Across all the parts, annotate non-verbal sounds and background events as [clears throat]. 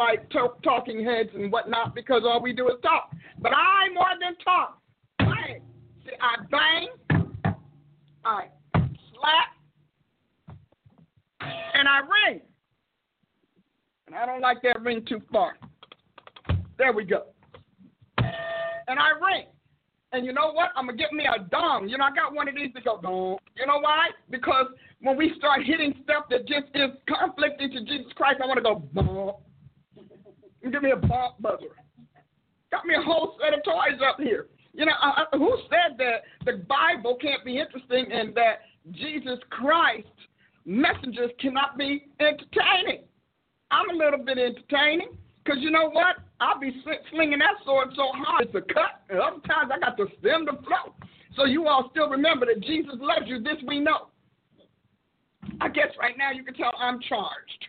Like talk, talking heads and whatnot because all we do is talk. But I more than talk. I, see, I bang, I slap, and I ring. And I don't like that ring too far. There we go. And I ring. And you know what? I'm gonna get me a dong. You know, I got one of these to go dong. You know why? Because when we start hitting stuff that just is conflicting to Jesus Christ, I want to go Give me a bump buzzer. Got me a whole set of toys up here. You know, uh, who said that the Bible can't be interesting and that Jesus Christ messengers cannot be entertaining? I'm a little bit entertaining because you know what? I'll be slinging that sword so hard it's a cut, and other times I got to stem the flow. So you all still remember that Jesus loves you. This we know. I guess right now you can tell I'm charged.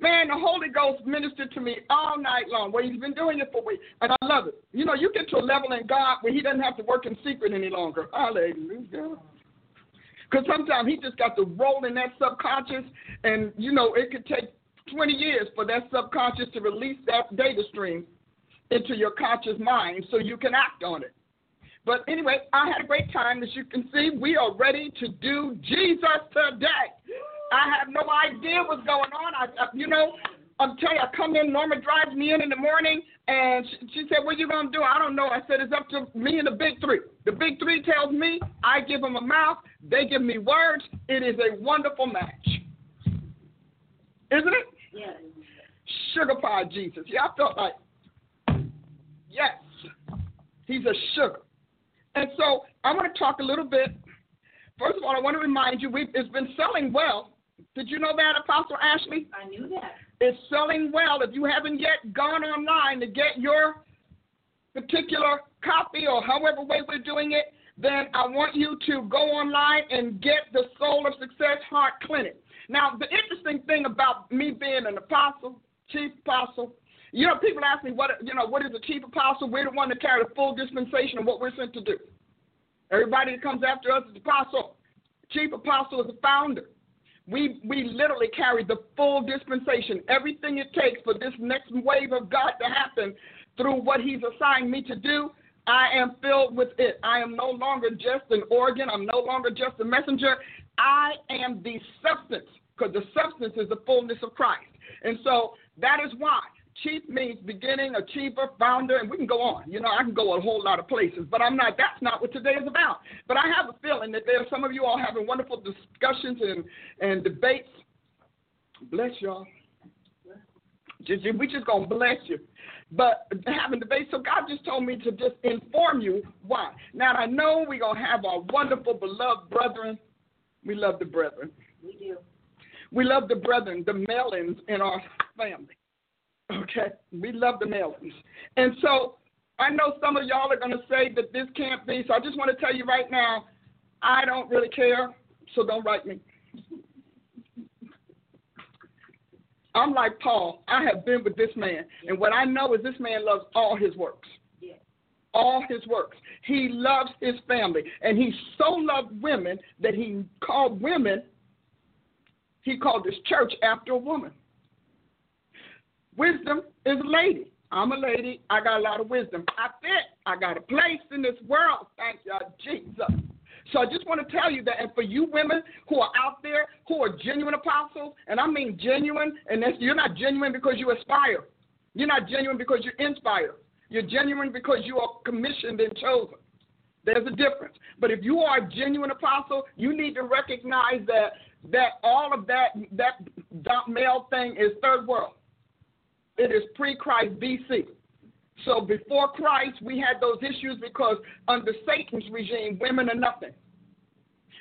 Man, the Holy Ghost ministered to me all night long. Well, he's been doing it for weeks, and I love it. You know, you get to a level in God where he doesn't have to work in secret any longer. Hallelujah. Because sometimes he just got to roll in that subconscious, and, you know, it could take 20 years for that subconscious to release that data stream into your conscious mind so you can act on it. But anyway, I had a great time. As you can see, we are ready to do Jesus today. I have no idea what's going on. I, I you know, I'm telling you, I come in, Norma drives me in in the morning, and she, she said, What are you going to do? I don't know. I said, It's up to me and the big three. The big three tells me, I give them a mouth, they give me words. It is a wonderful match. Isn't it? Yes. Sugar pie Jesus. Yeah, I felt like, yes, he's a sugar. And so I want to talk a little bit. First of all, I want to remind you, we've, it's been selling well. Did you know that, Apostle Ashley? I knew that. It's selling well. If you haven't yet gone online to get your particular copy or however way we're doing it, then I want you to go online and get the Soul of Success Heart Clinic. Now, the interesting thing about me being an apostle, chief apostle, you know, people ask me what you know, what is a chief apostle? We're the one that carry the full dispensation of what we're sent to do. Everybody that comes after us is apostle. Chief apostle is the founder. We we literally carry the full dispensation, everything it takes for this next wave of God to happen through what He's assigned me to do. I am filled with it. I am no longer just an organ. I'm no longer just a messenger. I am the substance, because the substance is the fullness of Christ. And so that is why Chief means beginning, achiever, founder, and we can go on. You know, I can go a whole lot of places, but I'm not. That's not what today is about. But I have a feeling that there are some of you all having wonderful discussions and and debates. Bless y'all. Just, we just gonna bless you. But having debates, so God just told me to just inform you why. Now I know we're gonna have our wonderful, beloved brethren. We love the brethren. We do. We love the brethren, the melons in our family. Okay, we love the mailings. And so I know some of y'all are going to say that this can't be. So I just want to tell you right now, I don't really care, so don't write me. I'm like Paul. I have been with this man. And what I know is this man loves all his works. All his works. He loves his family. And he so loved women that he called women, he called this church after a woman. Wisdom is a lady. I'm a lady. I got a lot of wisdom. I fit. I got a place in this world. Thank you, Jesus. So I just want to tell you that, and for you women who are out there who are genuine apostles, and I mean genuine, and you're not genuine because you aspire. You're not genuine because you're inspired. You're genuine because you are commissioned and chosen. There's a difference. But if you are a genuine apostle, you need to recognize that that all of that that male thing is third world. It is pre Christ BC. So before Christ, we had those issues because under Satan's regime, women are nothing.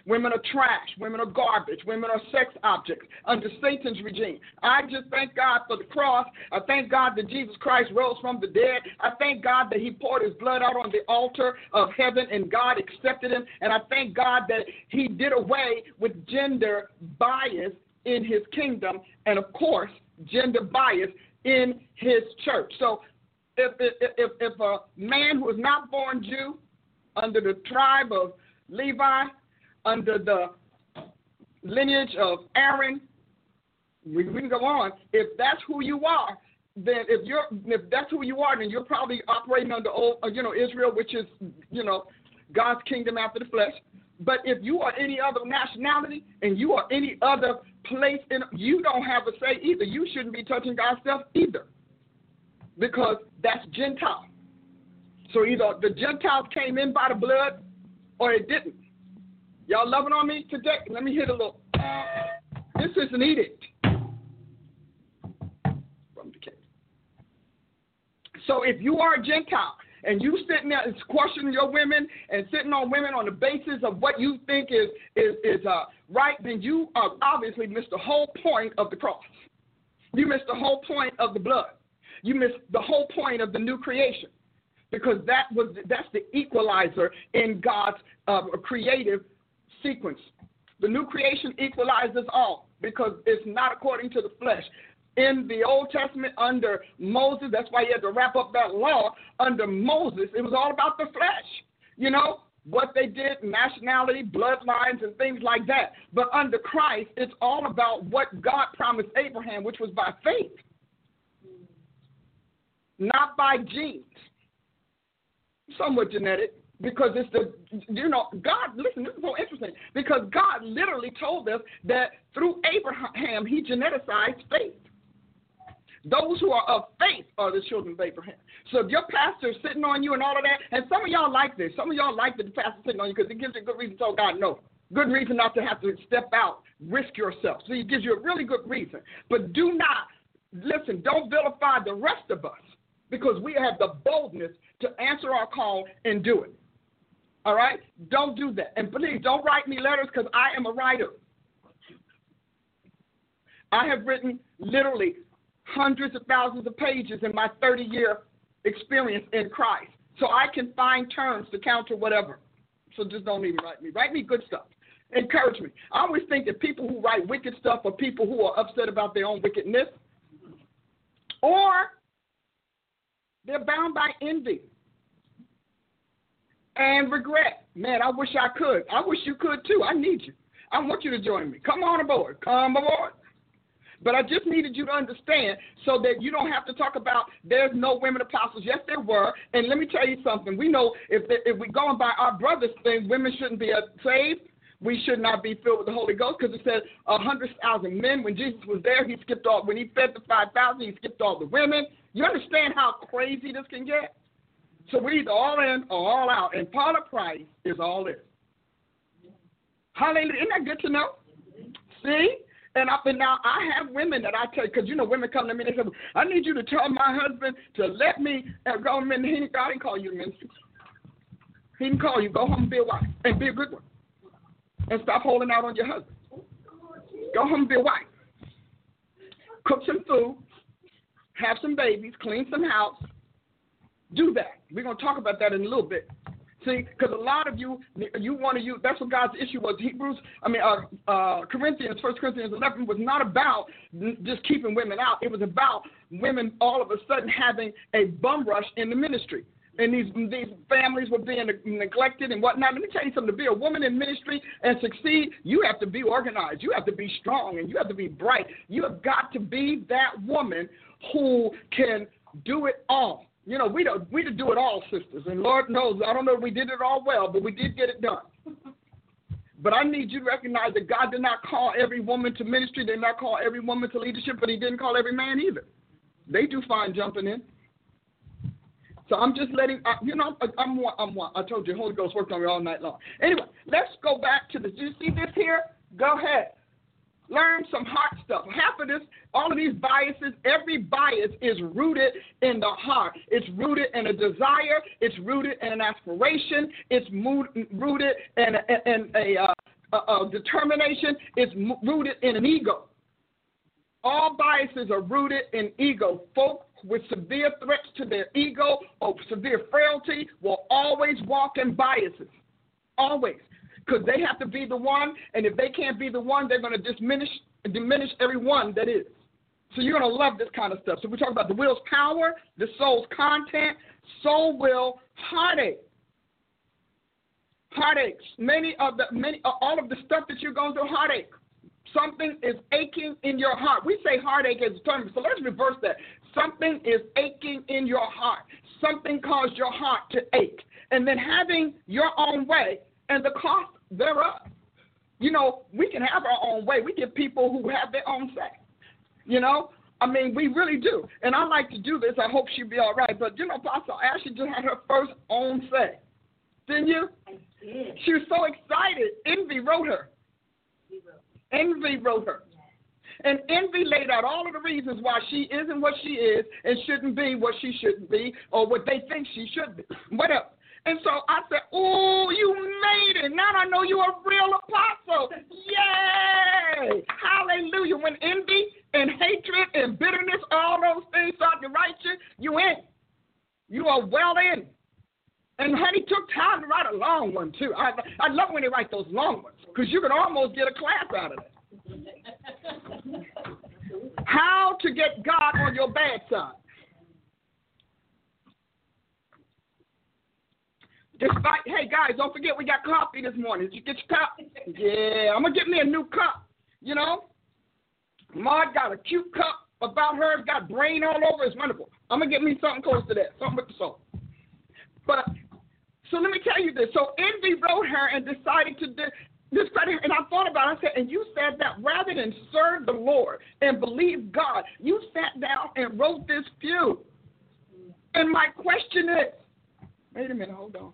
Women are trash. Women are garbage. Women are sex objects under Satan's regime. I just thank God for the cross. I thank God that Jesus Christ rose from the dead. I thank God that He poured His blood out on the altar of heaven and God accepted Him. And I thank God that He did away with gender bias in His kingdom and, of course, gender bias in His church. So if, if, if, a man who is not born Jew under the tribe of Levi under the lineage of Aaron, we, we can go on. If that's who you are, then if you're if that's who you are, then you're probably operating under old, uh, you know Israel, which is you know God's kingdom after the flesh. But if you are any other nationality and you are any other place in, you don't have a say either. You shouldn't be touching God's stuff either, because that's Gentile. So either the Gentiles came in by the blood, or it didn't. Y'all loving on me today? Let me hit a little. This is an edict. So if you are a Gentile and you sitting there questioning your women and sitting on women on the basis of what you think is is is uh, right, then you uh, obviously missed the whole point of the cross. You missed the whole point of the blood. You missed the whole point of the new creation because that was that's the equalizer in God's uh, creative sequence. The new creation equalizes all because it's not according to the flesh. In the Old Testament, under Moses, that's why he had to wrap up that law. Under Moses, it was all about the flesh. You know, what they did, nationality, bloodlines, and things like that. But under Christ, it's all about what God promised Abraham, which was by faith, not by genes. Somewhat genetic, because it's the you know God. Listen, this is so interesting because God literally told us that through Abraham he geneticized faith. Those who are of faith are the children of Abraham. So if your pastor is sitting on you and all of that, and some of y'all like this, some of y'all like that the pastor sitting on you because it gives you a good reason to tell God no. Good reason not to have to step out, risk yourself. So it gives you a really good reason. But do not, listen, don't vilify the rest of us because we have the boldness to answer our call and do it. All right? Don't do that. And please don't write me letters because I am a writer. I have written literally hundreds of thousands of pages in my 30 year experience in Christ. So I can find terms to counter whatever. So just don't even write me. Write me good stuff. Encourage me. I always think that people who write wicked stuff are people who are upset about their own wickedness or they're bound by envy and regret. Man, I wish I could. I wish you could too. I need you. I want you to join me. Come on aboard. Come aboard. But I just needed you to understand so that you don't have to talk about there's no women apostles. Yes, there were. And let me tell you something. We know if if we're going by our brothers' thing, women shouldn't be saved. We should not be filled with the Holy Ghost because it said a hundred thousand men. When Jesus was there, he skipped all. When he fed the five thousand, he skipped all the women. You understand how crazy this can get? So we're either all in or all out. And part of Christ is all in. Hallelujah. Isn't that good to know? See? And up and now I have women that I tell because you know women come to me and they say, I need you to tell my husband to let me go and he didn't call you to ministry. He didn't call you. Go home and be a wife and be a good one. And stop holding out on your husband. Go home and be a wife. Cook some food, have some babies, clean some house, do that. We're going to talk about that in a little bit. See, because a lot of you, you want to use, that's what God's issue was. Hebrews, I mean, uh, uh, Corinthians, First Corinthians 11 was not about just keeping women out. It was about women all of a sudden having a bum rush in the ministry. And these these families were being neglected and whatnot. Let me tell you something. To be a woman in ministry and succeed, you have to be organized. You have to be strong and you have to be bright. You have got to be that woman who can do it all. You know, we don't we do it all, sisters. And Lord knows, I don't know if we did it all well, but we did get it done. [laughs] But I need you to recognize that God did not call every woman to ministry. Did not call every woman to leadership, but He didn't call every man either. They do fine jumping in. So I'm just letting you know. I'm. I'm one. I told you, Holy Ghost worked on me all night long. Anyway, let's go back to the. Do you see this here? Go ahead. Learn some heart stuff. Half of this, all of these biases, every bias is rooted in the heart. It's rooted in a desire. It's rooted in an aspiration. It's rooted in a, in a, uh, a, a determination. It's rooted in an ego. All biases are rooted in ego. Folk with severe threats to their ego or severe frailty will always walk in biases. Always. Because they have to be the one, and if they can't be the one, they're going to diminish diminish everyone that is. So you're going to love this kind of stuff. So we talk about the will's power, the soul's content, soul will, heartache. Heartaches. Many of the many all of the stuff that you're going through, heartache. Something is aching in your heart. We say heartache as a term, so let's reverse that. Something is aching in your heart. Something caused your heart to ache. And then having your own way and the cost thereof. You know, we can have our own way. We get people who have their own say. You know, I mean, we really do. And I like to do this. I hope she'll be all right. But, you know, Apostle Ashley just had her first own say. Didn't you? I did. She was so excited. Envy wrote her. Envy wrote her. And envy laid out all of the reasons why she isn't what she is and shouldn't be what she shouldn't be or what they think she should be. Whatever. And so I said, Oh, you made it. Now I know you're a real apostle. Yay! Hallelujah. When envy and hatred and bitterness, all those things start to write you, you in. You are well in. And honey took time to write a long one too. I I love when they write those long ones because you can almost get a class out of it. [laughs] How to get God on your bad side. Despite, hey guys, don't forget we got coffee this morning. Did you get your cup? Yeah, I'm gonna get me a new cup. You know, Maud got a cute cup about her. Got brain all over. It's wonderful. I'm gonna get me something close to that, something with the soul. But so let me tell you this. So envy wrote her and decided to discredit her. And I thought about it. I said, and you said that rather than serve the Lord and believe God, you sat down and wrote this few. And my question is, wait a minute, hold on.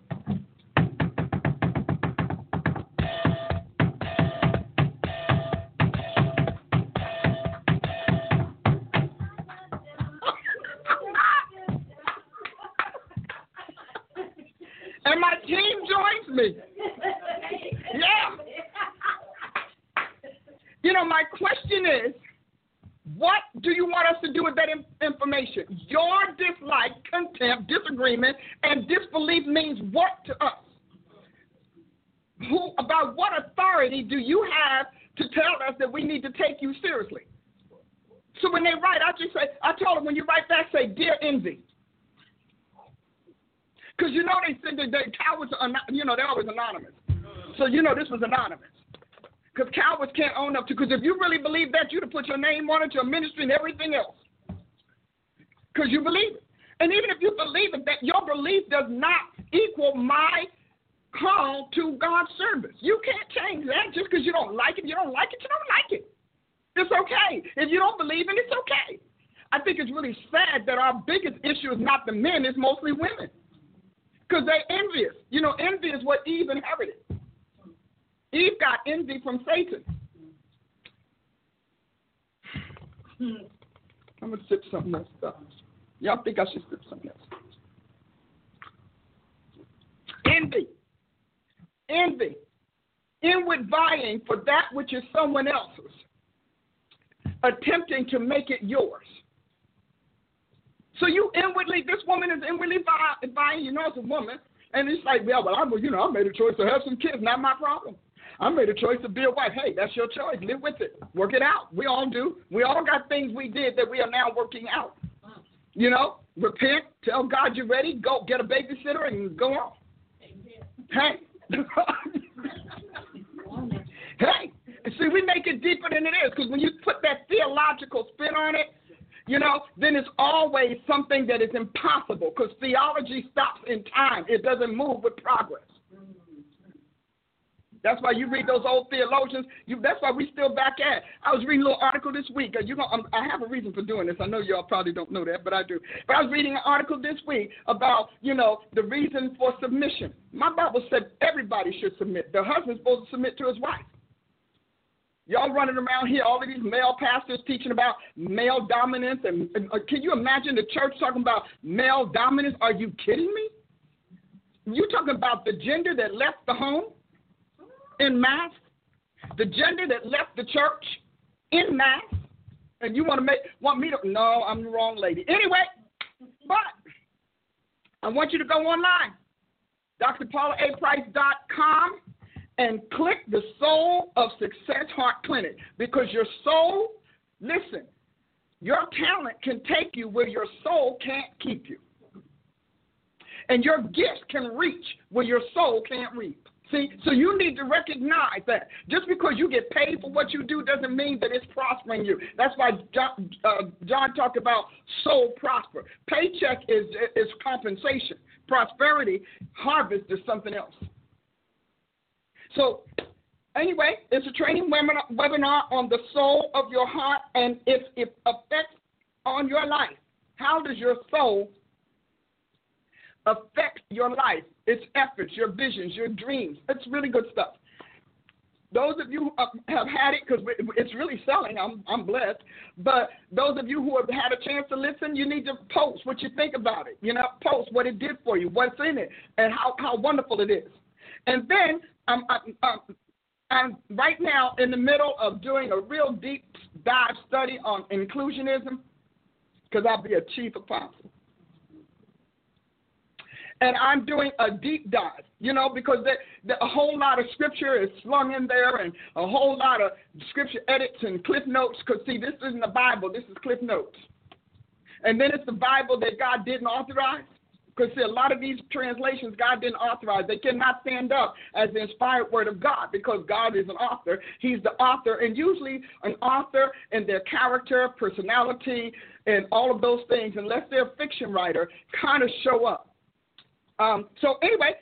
Information? Your dislike, contempt, disagreement, and disbelief means what to us? Who, about what authority do you have to tell us that we need to take you seriously? So when they write, I just say, I told them when you write back, say, Dear Envy. Because you know they said that they, cowards are, you know, they're always anonymous. So you know this was anonymous. Because cowards can't own up to, because if you really believe that, you'd have put your name on it, your ministry, and everything else. Because you believe it. And even if you believe it, that your belief does not equal my call to God's service. You can't change that just because you don't like it. You don't like it, you don't like it. It's okay. If you don't believe it, it's okay. I think it's really sad that our biggest issue is not the men, it's mostly women. Because they're envious. You know, envy is what Eve inherited. Eve got envy from Satan. Hmm. I'm going to sip something else. Y'all think I should sip something else? Envy. Envy. Inward vying for that which is someone else's. Attempting to make it yours. So you inwardly, this woman is inwardly vying, you know, it's a woman, and it's like, yeah, well, I'm, you know, I made a choice to have some kids, not my problem. I made a choice to be a wife. Hey, that's your choice. Live with it. Work it out. We all do. We all got things we did that we are now working out. You know, repent, tell God you're ready, go get a babysitter and go on. Hey. [laughs] hey. See, we make it deeper than it is because when you put that theological spin on it, you know, then it's always something that is impossible because theology stops in time. It doesn't move with progress. That's why you read those old theologians. You, that's why we still back at. I was reading a little article this week. You know, I have a reason for doing this. I know y'all probably don't know that, but I do. But I was reading an article this week about, you know, the reason for submission. My Bible said everybody should submit. The husband's supposed to submit to his wife. Y'all running around here, all of these male pastors teaching about male dominance, and, and uh, can you imagine the church talking about male dominance? Are you kidding me? You talking about the gender that left the home in mass, the gender that left the church in mass, and you want to make want me to? No, I'm the wrong lady. Anyway, but I want you to go online, drpaulaprice.com, and click the Soul of Success Heart Clinic because your soul, listen, your talent can take you where your soul can't keep you. And your gifts can reach where your soul can't reach. See, so you need to recognize that just because you get paid for what you do doesn't mean that it's prospering you. That's why John, uh, John talked about soul prosper. Paycheck is is compensation. Prosperity, harvest is something else. So, anyway, it's a training webinar on the soul of your heart and its effects on your life. How does your soul affect your life, its efforts, your visions, your dreams? It's really good stuff. Those of you who uh, have had it, because it's really selling, I'm, I'm blessed. But those of you who have had a chance to listen, you need to post what you think about it. You know, post what it did for you, what's in it, and how, how wonderful it is. And then um, I'm, I'm, um, I'm right now in the middle of doing a real deep dive study on inclusionism because I'll be a chief apostle. And I'm doing a deep dive, you know, because the, a whole lot of scripture is slung in there and a whole lot of scripture edits and cliff notes. Because, see, this isn't the Bible, this is cliff notes. And then it's the Bible that God didn't authorize. Because see, a lot of these translations God didn't authorize. They cannot stand up as the inspired word of God because God is an author. He's the author, and usually an author and their character, personality, and all of those things, unless they're a fiction writer, kind of show up. Um, so anyway,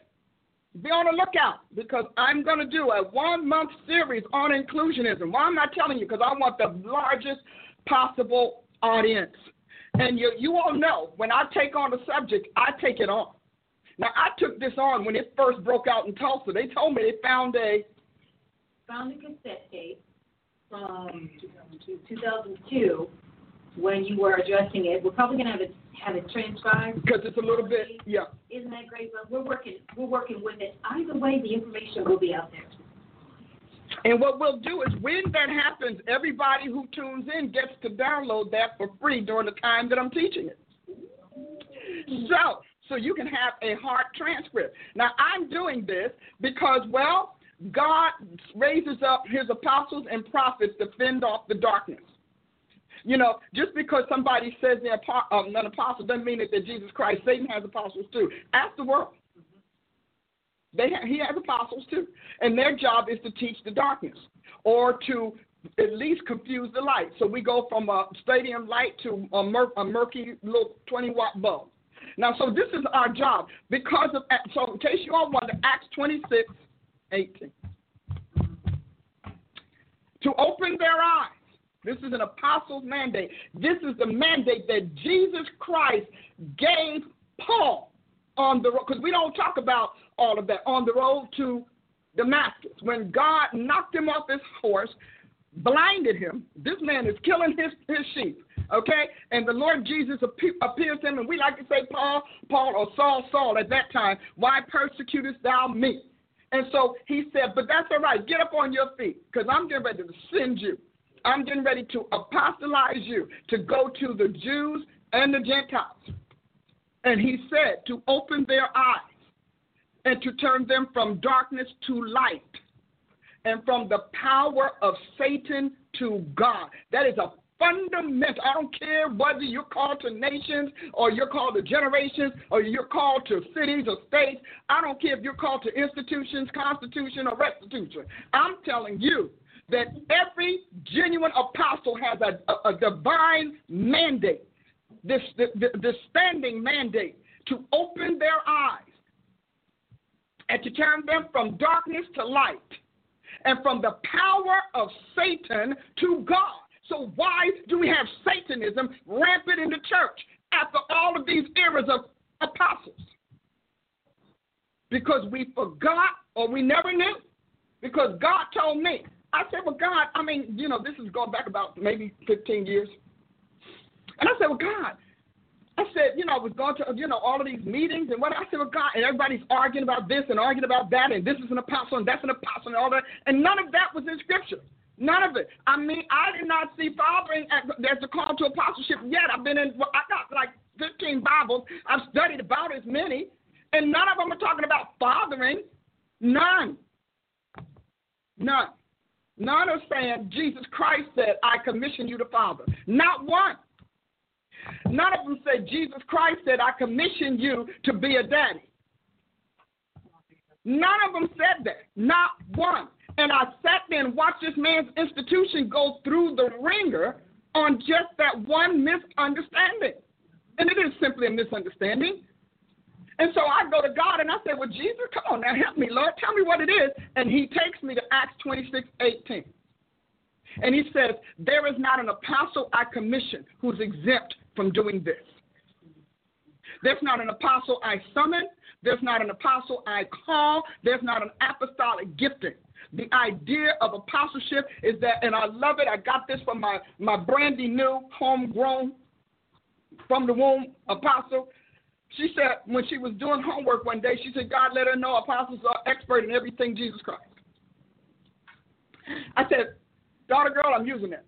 be on the lookout because I'm going to do a one month series on inclusionism. Why I'm not telling you because I want the largest possible audience. And you, you all know when I take on the subject, I take it on. Now, I took this on when it first broke out in Tulsa. They told me they found a found a cassette tape from 2002 when you were addressing it. We're probably going to have it have it transcribed because it's a little bit yeah. Isn't that great? But we're working we're working with it. Either way, the information will be out there. And what we'll do is when that happens, everybody who tunes in gets to download that for free during the time that I'm teaching it. So, so you can have a heart transcript. Now, I'm doing this because, well, God raises up his apostles and prophets to fend off the darkness. You know, just because somebody says they're um, an apostle doesn't mean that they're Jesus Christ. Satan has apostles too. Ask the world. They ha- he has apostles too, and their job is to teach the darkness or to at least confuse the light. So we go from a stadium light to a, mur- a murky little 20 watt bulb. Now, so this is our job because of so in case you all wonder, Acts 26, 18. To open their eyes. This is an apostle's mandate. This is the mandate that Jesus Christ gave Paul on the road, because we don't talk about all of that, on the road to Damascus. When God knocked him off his horse, blinded him, this man is killing his, his sheep. Okay? And the Lord Jesus appears to him, and we like to say, Paul, Paul, or Saul, Saul at that time, why persecutest thou me? And so he said, But that's all right. Get up on your feet, because I'm getting ready to send you. I'm getting ready to apostolize you to go to the Jews and the Gentiles. And he said to open their eyes and to turn them from darkness to light and from the power of Satan to God. That is a fundamental. I don't care whether you're called to nations or you're called to generations or you're called to cities or states. I don't care if you're called to institutions, constitution, or restitution. I'm telling you that every genuine apostle has a, a, a divine mandate this, this, this standing mandate to open their eyes and to turn them from darkness to light and from the power of Satan to God. So, why do we have Satanism rampant in the church after all of these eras of apostles? Because we forgot or we never knew. Because God told me, I said, well, God, I mean, you know, this is going back about maybe 15 years. And I said, well, God, I said, you know, I was going to, you know, all of these meetings and what I said, well, God, and everybody's arguing about this and arguing about that, and this is an apostle and that's an apostle and all that, and none of that was in Scripture. None of it. I mean, I did not see fathering as a call to apostleship yet. I've been in, I got like 15 Bibles. I've studied about as many, and none of them are talking about fathering. None. None. None are saying Jesus Christ said, I commission you to father. Not one. None of them said Jesus Christ said, I commission you to be a daddy. None of them said that. Not one. And I sat there and watched this man's institution go through the ringer on just that one misunderstanding. And it is simply a misunderstanding. And so I go to God and I say, Well, Jesus, come on now, help me, Lord. Tell me what it is. And he takes me to Acts 26 18. And he says, There is not an apostle I commission who's exempt from doing this. There's not an apostle I summon. There's not an apostle I call. There's not an apostolic gifting. The idea of apostleship is that, and I love it. I got this from my, my brandy new, homegrown, from the womb apostle. She said when she was doing homework one day, she said, God let her know apostles are expert in everything Jesus Christ. I said, daughter girl, I'm using it.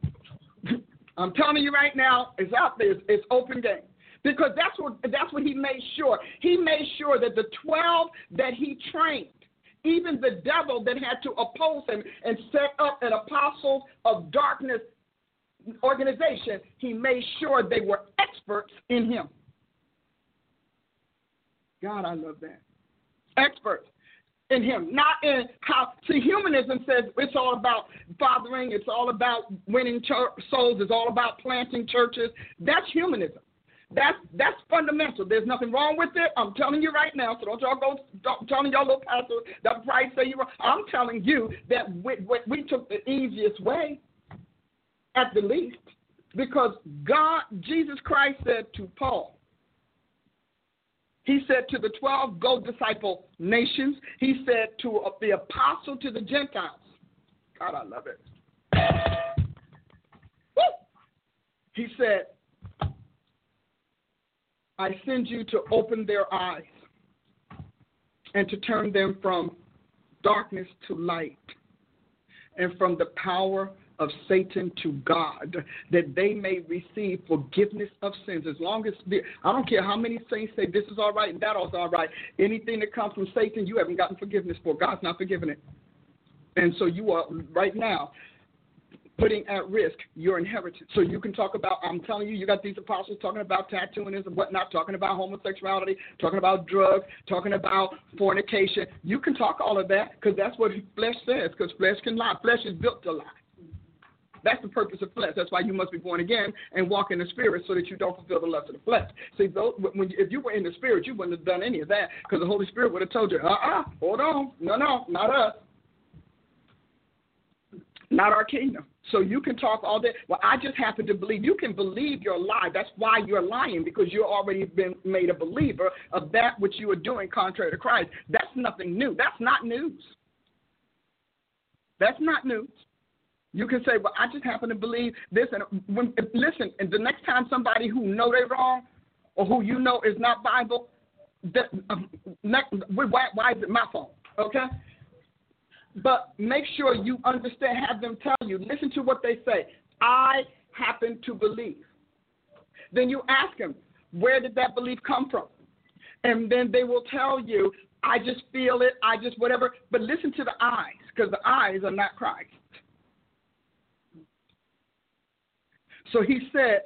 [laughs] I'm telling you right now, it's out there. It's, it's open game. Because that's what that's what he made sure. He made sure that the twelve that he trained, even the devil that had to oppose him and set up an apostle of darkness organization, he made sure they were experts in him. God, I love that. Experts in him, not in how. See, humanism says it's all about fathering, it's all about winning souls, it's all about planting churches. That's humanism. That's that's fundamental. There's nothing wrong with it. I'm telling you right now. So don't y'all go don't, telling y'all little pastor that Price say you wrong. I'm telling you that we, we, we took the easiest way, at the least, because God, Jesus Christ said to Paul, he said to the 12, go disciple nations. He said to the apostle to the Gentiles. God, I love it. Woo! He said, I send you to open their eyes and to turn them from darkness to light and from the power of Satan to God, that they may receive forgiveness of sins. As long as I don't care how many saints say this is all right and that is all right. Anything that comes from Satan, you haven't gotten forgiveness for. God's not forgiving it. And so you are right now putting at risk your inheritance. So you can talk about, I'm telling you, you got these apostles talking about tattooing and whatnot, talking about homosexuality, talking about drugs, talking about fornication. You can talk all of that because that's what flesh says, because flesh can lie. Flesh is built to lie. That's the purpose of flesh. That's why you must be born again and walk in the spirit so that you don't fulfill the lust of the flesh. See, when, if you were in the spirit, you wouldn't have done any of that because the Holy Spirit would have told you, uh uh-uh, uh, hold on. No, no, not us. Not our kingdom. So you can talk all day. Well, I just happen to believe. You can believe your lie. That's why you're lying because you've already been made a believer of that which you are doing contrary to Christ. That's nothing new. That's not news. That's not news. You can say, "Well, I just happen to believe this." And when, listen, and the next time somebody who know they're wrong or who you know is not Bible, that, um, why, why is it my fault? Okay. But make sure you understand. Have them tell you. Listen to what they say. I happen to believe. Then you ask them, where did that belief come from? And then they will tell you, I just feel it. I just whatever. But listen to the eyes, because the eyes are not Christ. So he said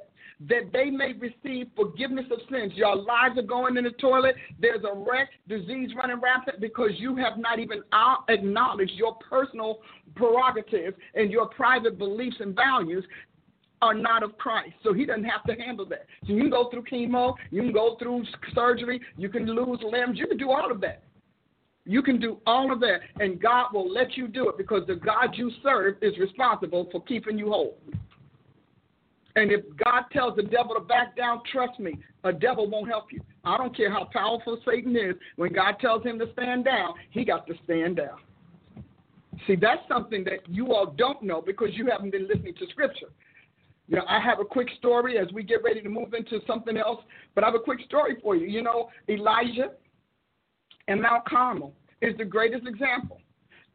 that they may receive forgiveness of sins. Your lives are going in the toilet. There's a wreck, disease running rampant because you have not even acknowledged your personal prerogatives and your private beliefs and values are not of Christ. So he doesn't have to handle that. So you can go through chemo, you can go through surgery, you can lose limbs, you can do all of that. You can do all of that, and God will let you do it because the God you serve is responsible for keeping you whole. And if God tells the devil to back down, trust me, a devil won't help you. I don't care how powerful Satan is. When God tells him to stand down, he got to stand down. See, that's something that you all don't know because you haven't been listening to Scripture. You know, I have a quick story as we get ready to move into something else, but I have a quick story for you. You know, Elijah and Mount Carmel is the greatest example.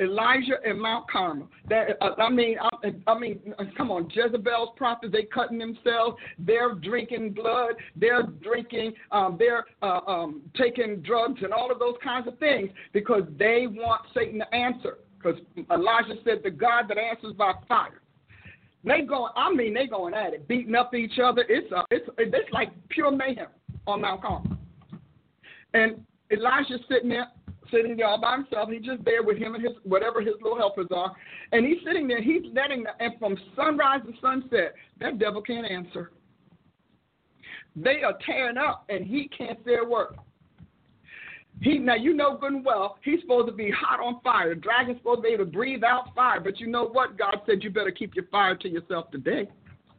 Elijah and Mount Carmel. That uh, I mean, I, I mean, come on, Jezebel's prophets. They cutting themselves. They're drinking blood. They're drinking. Um, they're uh, um, taking drugs and all of those kinds of things because they want Satan to answer. Because Elijah said, "The God that answers by fire." They going. I mean, they going at it, beating up each other. It's a, it's it's like pure mayhem on Mount Carmel. And Elijah's sitting there sitting there all by himself. He's just there with him and his whatever his little helpers are, and he's sitting there. He's letting the, and from sunrise to sunset, that devil can't answer. They are tearing up, and he can't say a word. He now you know good and well he's supposed to be hot on fire. The dragon's supposed to be able to breathe out fire, but you know what? God said you better keep your fire to yourself today.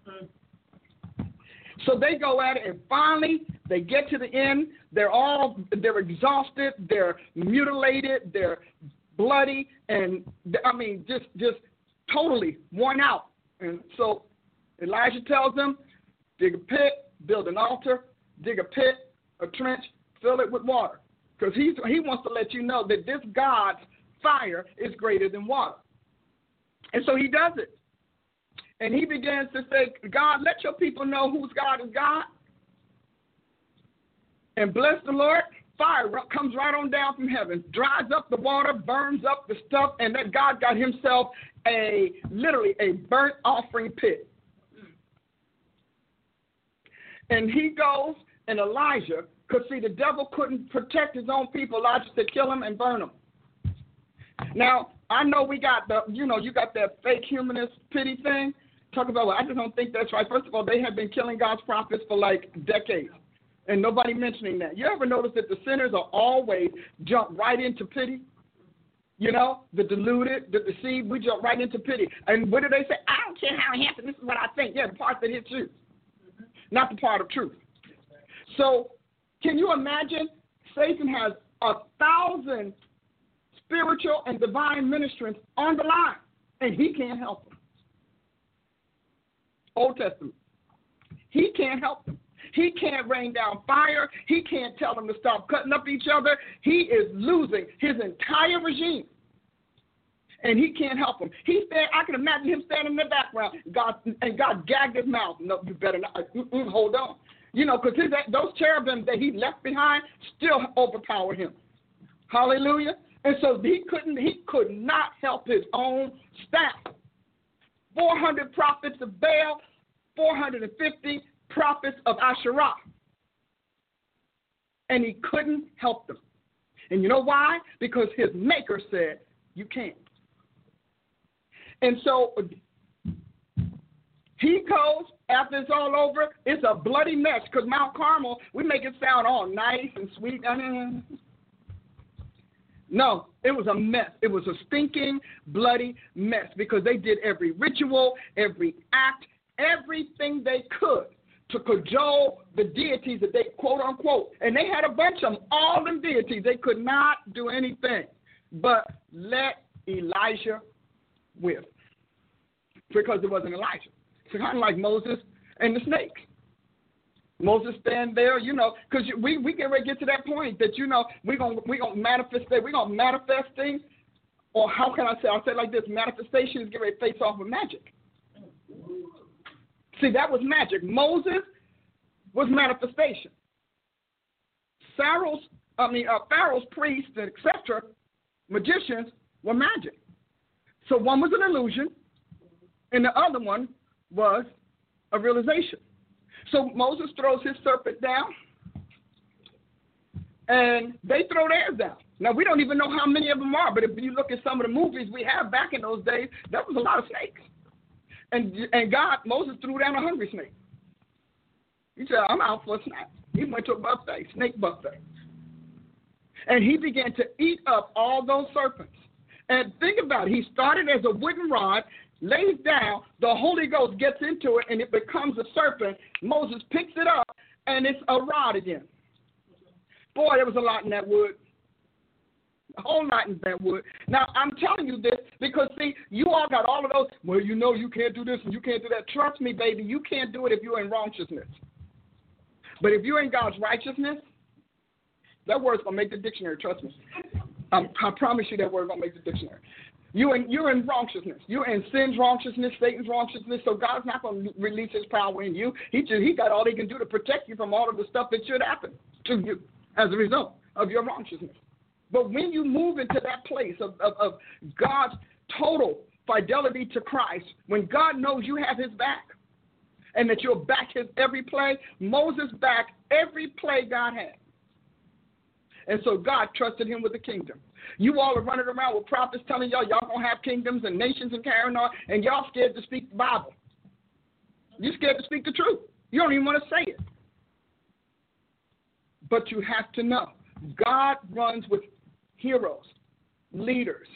Mm-hmm. So they go at it, and finally they get to the end. They're all they're exhausted, they're mutilated, they're bloody, and I mean just just totally worn out. And so Elijah tells them, dig a pit, build an altar, dig a pit, a trench, fill it with water, because he he wants to let you know that this God's fire is greater than water. And so he does it. And he begins to say, God, let your people know whose God is God. And bless the Lord, fire comes right on down from heaven, dries up the water, burns up the stuff, and that God got himself a literally a burnt offering pit. And he goes and Elijah, could see, the devil couldn't protect his own people. Elijah said, kill him and burn him. Now, I know we got the, you know, you got that fake humanist pity thing. Talk about, well, I just don't think that's right. First of all, they have been killing God's prophets for like decades and nobody mentioning that. You ever notice that the sinners are always jump right into pity? You know, the deluded, the deceived, we jump right into pity. And what do they say? I don't care how it happened. This is what I think. Yeah, the part that hits you, not the part of truth. So, can you imagine? Satan has a thousand spiritual and divine ministrants on the line, and he can't help them. Old Testament. He can't help them. He can't rain down fire. He can't tell them to stop cutting up each other. He is losing his entire regime. And he can't help him. He stand, I can imagine him standing in the background. God and God gagged his mouth. No, you better not. Mm-mm, hold on. You know, because those cherubim that he left behind still overpower him. Hallelujah. And so he couldn't. He could not help his own staff. 400 prophets of Baal, 450 prophets of Asherah. And he couldn't help them. And you know why? Because his maker said, You can't. And so he goes, after it's all over, it's a bloody mess because Mount Carmel, we make it sound all nice and sweet. No, it was a mess. It was a stinking, bloody mess because they did every ritual, every act, everything they could to cajole the deities that they quote unquote, and they had a bunch of them, all them deities. They could not do anything but let Elijah with because it wasn't Elijah. It's kind of like Moses and the snakes. Moses stand there, you know, because we we get ready to get to that point that you know we're gonna we gonna manifest we're gonna manifest things, or how can I say? I'll say like this: manifestation is getting ready to face off with magic. See, that was magic. Moses was manifestation. Pharaoh's, I mean, uh, Pharaoh's priests, etc., magicians were magic. So one was an illusion, and the other one was a realization. So Moses throws his serpent down, and they throw theirs down. Now we don't even know how many of them are, but if you look at some of the movies we have back in those days, there was a lot of snakes. And and God, Moses threw down a hungry snake. He said, I'm out for a snack. He went to a buffet, snake buffet. And he began to eat up all those serpents. And think about it. He started as a wooden rod, lays down, the Holy Ghost gets into it, and it becomes a serpent. Moses picks it up, and it's a rod again. Boy, there was a lot in that wood. A whole lot in Brentwood. Now, I'm telling you this because, see, you all got all of those, well, you know you can't do this and you can't do that. Trust me, baby, you can't do it if you're in righteousness. But if you're in God's righteousness, that word's to make the dictionary, trust me. Um, I promise you that word's to make the dictionary. You're in, you're in righteousness. You're in sin's righteousness, Satan's righteousness. So God's not going to release his power in you. He, just, he got all he can do to protect you from all of the stuff that should happen to you as a result of your righteousness. But when you move into that place of, of, of God's total fidelity to Christ, when God knows you have his back and that you'll back his every play, Moses backed every play God had. And so God trusted him with the kingdom. You all are running around with prophets telling y'all y'all gonna have kingdoms and nations and carrying on, and y'all scared to speak the Bible. You're scared to speak the truth. You don't even want to say it. But you have to know God runs with heroes, leaders,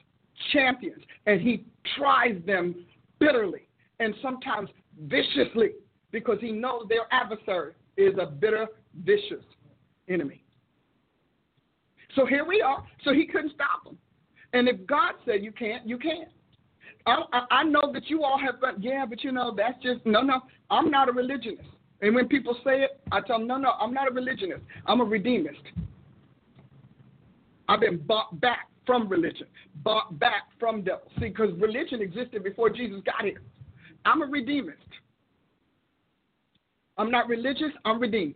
champions, and he tries them bitterly and sometimes viciously because he knows their adversary is a bitter, vicious enemy. So here we are. So he couldn't stop them. And if God said you can't, you can't. I, I, know that you all have, yeah, but you know, that's just, no, no, I'm not a religionist. And when people say it, I tell them, no, no, I'm not a religionist. I'm a redeemist. I've been bought back from religion, bought back from devil. See, because religion existed before Jesus got here. I'm a redeemist. I'm not religious, I'm redeemed.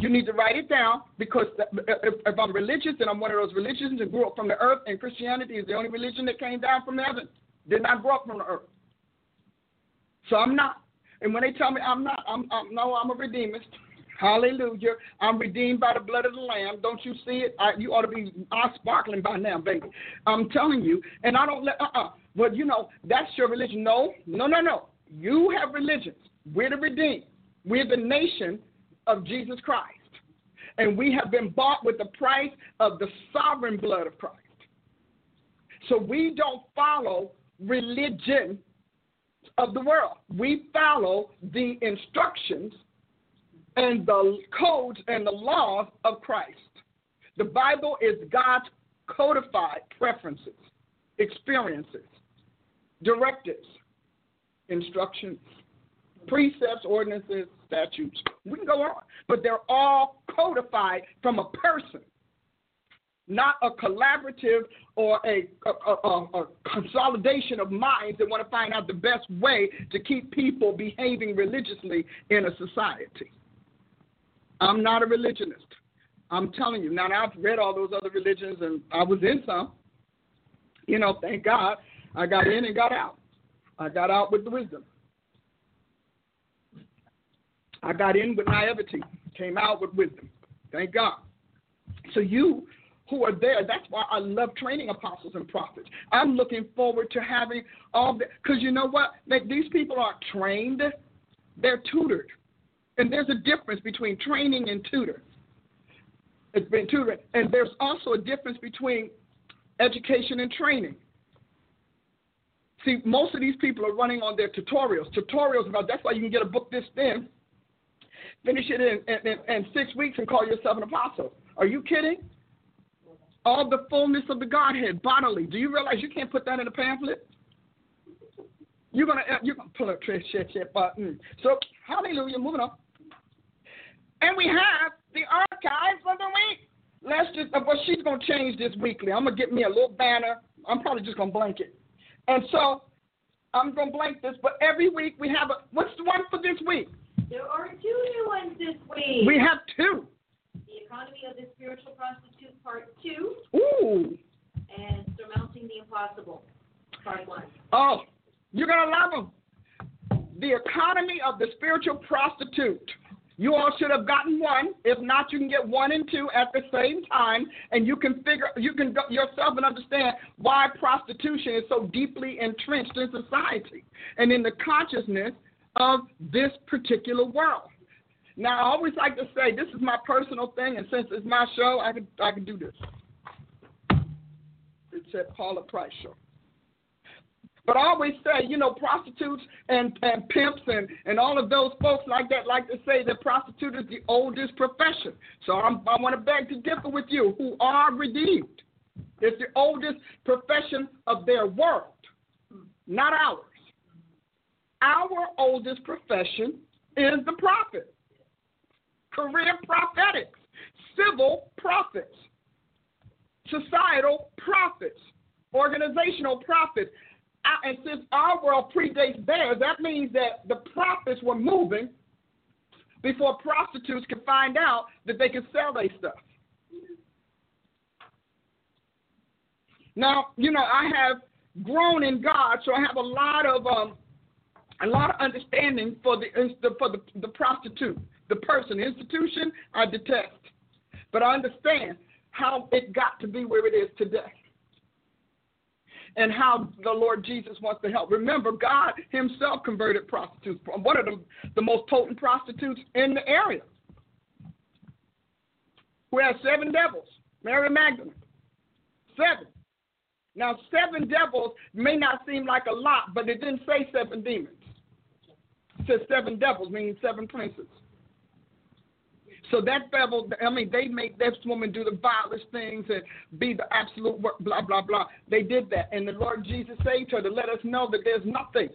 You need to write it down because if, I'm religious and I'm one of those religions and grew up from the earth, and Christianity is the only religion that came down from heaven, did not grow up from the earth. So I'm not. And when they tell me I'm not, I'm, I'm no, I'm a redeemist. Hallelujah. I'm redeemed by the blood of the Lamb. Don't you see it? I, you ought to be eye sparkling by now, baby. I'm telling you. And I don't let, uh uh-uh. uh. But you know, that's your religion. No, no, no, no. You have religions. We're the redeemed. We're the nation of Jesus Christ. And we have been bought with the price of the sovereign blood of Christ. So we don't follow religion of the world. We follow the instructions and the codes and the laws of Christ. The Bible is God's codified preferences, experiences, directives, instructions, precepts, ordinances, statutes. We can go on, but they're all codified from a person, not a collaborative or a, a, a, a, consolidation of minds that want to find out the best way to keep people behaving religiously in a society. I'm not a religionist. I'm telling you. Now, I've read all those other religions and I was in some. You know, thank God I got in and got out. I got out with the wisdom. I got in with naivety, came out with wisdom. Thank God. So you who are there, that's why I love training apostles and prophets. I'm looking forward to having all the because you know what? These people aren't trained, they're tutored. And there's a difference between training and tutor. It's been tutoring. And there's also a difference between education and training. See, most of these people are running on their tutorials. Tutorials about that's why you can get a book this thin finish it in, in, in, six weeks and call yourself an apostle. Are you kidding? All the fullness of the Godhead bodily. Do you realize you can't put that in a pamphlet? You're gonna uh, you're gonna pull up shit shit button. So hallelujah, moving on. And we have the archives for the week. Let's just but uh, she's gonna change this weekly. I'm gonna get me a little banner. I'm probably just gonna blank it. And so I'm gonna blank this, but every week we have a what's the one for this week? There are two new ones this week. We have two. The Economy of the Spiritual Prostitute, Part 2. Ooh. And Surmounting the Impossible, Part 1. Oh, you're going to love them. The Economy of the Spiritual Prostitute. You all should have gotten one. If not, you can get one and two at the same time, and you can figure, you can yourself and understand why prostitution is so deeply entrenched in society and in the consciousness of this particular world. Now, I always like to say this is my personal thing, and since it's my show, I can I can do this. It's at Paula Price Show. But I always say, you know, prostitutes and, and pimps and, and all of those folks like that like to say that prostitute is the oldest profession. So I'm, I want to beg to differ with you who are redeemed. It's the oldest profession of their world, not ours. Our oldest profession is the prophet, career prophetics, civil prophets, societal prophets, organizational prophets. Uh, And since our world predates theirs, that means that the prophets were moving before prostitutes could find out that they could sell their stuff. Now, you know, I have grown in God, so I have a lot of um, a lot of understanding for the for the, the prostitute, the person, the institution. I detest, but I understand how it got to be where it is today, and how the Lord Jesus wants to help. Remember, God Himself converted prostitutes. One of the the most potent prostitutes in the area, who had seven devils, Mary Magdalene, seven. Now, seven devils may not seem like a lot, but it didn't say seven demons. It said seven devils, meaning seven princes. So that devil, I mean, they made this woman do the vilest things and be the absolute work, blah, blah, blah. They did that. And the Lord Jesus saved her to let us know that there's nothing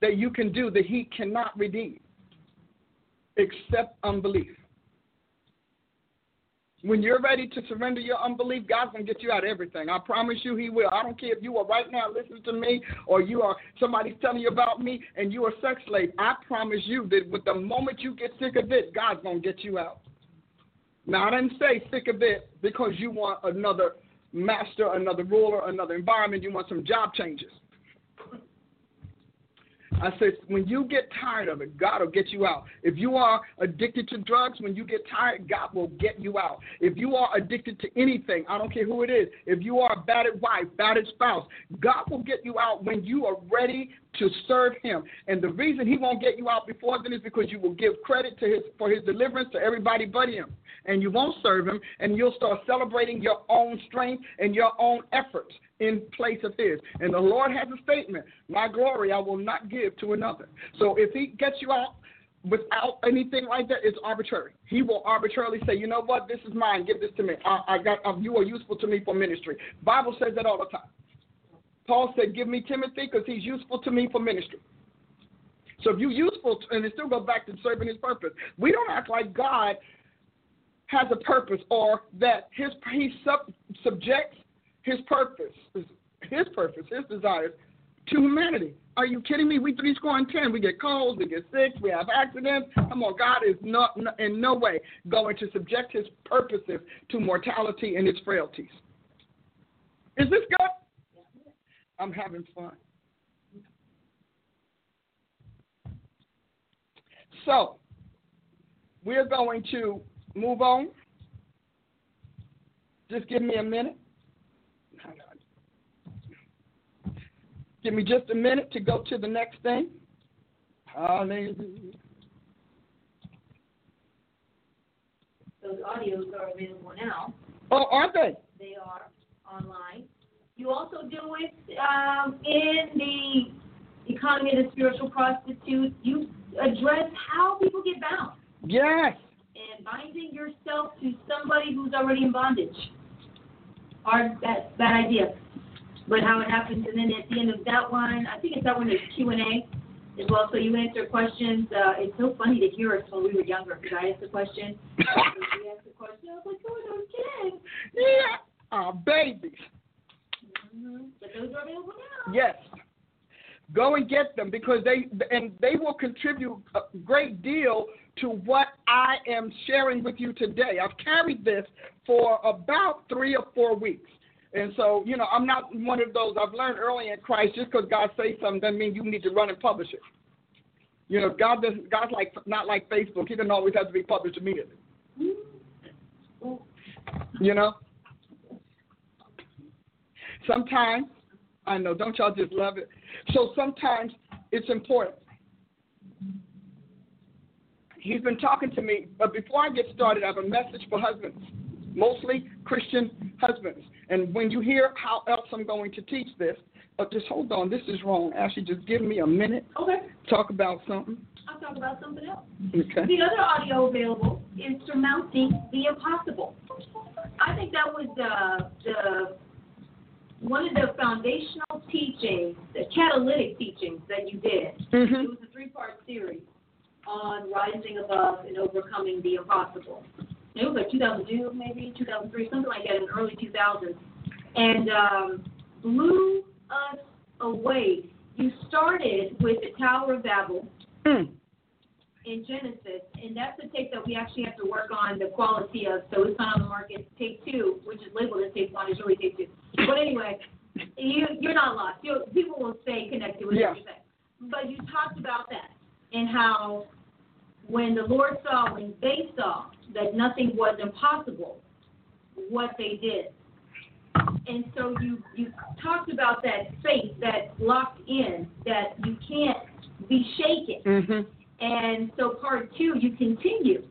that you can do that he cannot redeem except unbelief. When you're ready to surrender your unbelief, God's gonna get you out of everything. I promise you, He will. I don't care if you are right now listening to me, or you are somebody's telling you about me, and you are a sex slave. I promise you that with the moment you get sick of it, God's gonna get you out. Now I didn't say sick of it because you want another master, another ruler, another environment. You want some job changes. I said, when you get tired of it, God will get you out. If you are addicted to drugs, when you get tired, God will get you out. If you are addicted to anything, I don't care who it is, if you are a battered wife, battered spouse, God will get you out when you are ready to serve Him. And the reason He won't get you out before then is because you will give credit to His for His deliverance to everybody but Him, and you won't serve Him, and you'll start celebrating your own strength and your own efforts in place of his. And the Lord has a statement My glory I will not give to another. So if he gets you out without anything like that, it's arbitrary. He will arbitrarily say, You know what? This is mine. Give this to me. I, I got, you are useful to me for ministry. Bible says that all the time. Paul said, Give me Timothy because he's useful to me for ministry. So if you're useful, to, and it still goes back to serving his purpose, we don't act like God has a purpose or that his he sub, subjects his purpose, his purpose, his desires to humanity. Are you kidding me? We three score and ten. We get colds, we get sick, we have accidents. Come on, God is not in no way going to subject his purposes to mortality and its frailties. Is this good? I'm having fun. So, we're going to move on. Just give me a minute. Give me just a minute to go to the next thing. Hallelujah. Those audios are available now. Oh, are they? They are online. You also do it um, in the economy of the spiritual prostitute. You address how people get bound Yes. and binding yourself to somebody who's already in bondage. Hard that that idea, but how it happens, and then at the end of that one, I think it's that one is Q and A as well. So you answer questions. Uh, it's so funny to hear us when we were younger because I asked the question, [laughs] we asked the question. I was like, oh, those kids. yeah. Our babies. Mm-hmm. But those are available now. Yes. Go and get them because they and they will contribute a great deal to what I am sharing with you today. I've carried this for about three or four weeks. And so, you know, I'm not one of those. I've learned early in Christ just because God says something doesn't mean you need to run and publish it. You know, God doesn't. God's like not like Facebook. He doesn't always have to be published immediately. You know. Sometimes, I know. Don't y'all just love it? So sometimes it's important. He's been talking to me, but before I get started, I have a message for husbands, mostly Christian husbands. And when you hear how else I'm going to teach this, but just hold on, this is wrong. Ashley, just give me a minute. Okay. Talk about something. I'll talk about something else. Okay. The other audio available is Surmounting the Impossible. I think that was the, the one of the foundational teachings, the catalytic teachings that you did. Mm-hmm. It was a three-part series on rising above and overcoming the impossible. It was like 2002, maybe 2003, something like that in the early 2000s, and um, blew us away. You started with the Tower of Babel Mm. In Genesis, and that's the tape that we actually have to work on the quality of. So it's not on the market. Tape two, which is labeled as tape one, is really tape two. But anyway, you you're not lost. you people will stay connected with Yeah. what you're saying. But you talked about that and how when the Lord saw, when they saw that nothing was impossible, what they did. And so you you talked about that faith that locked in, that you can't be shaken. Mm-hmm. And so part two, you continue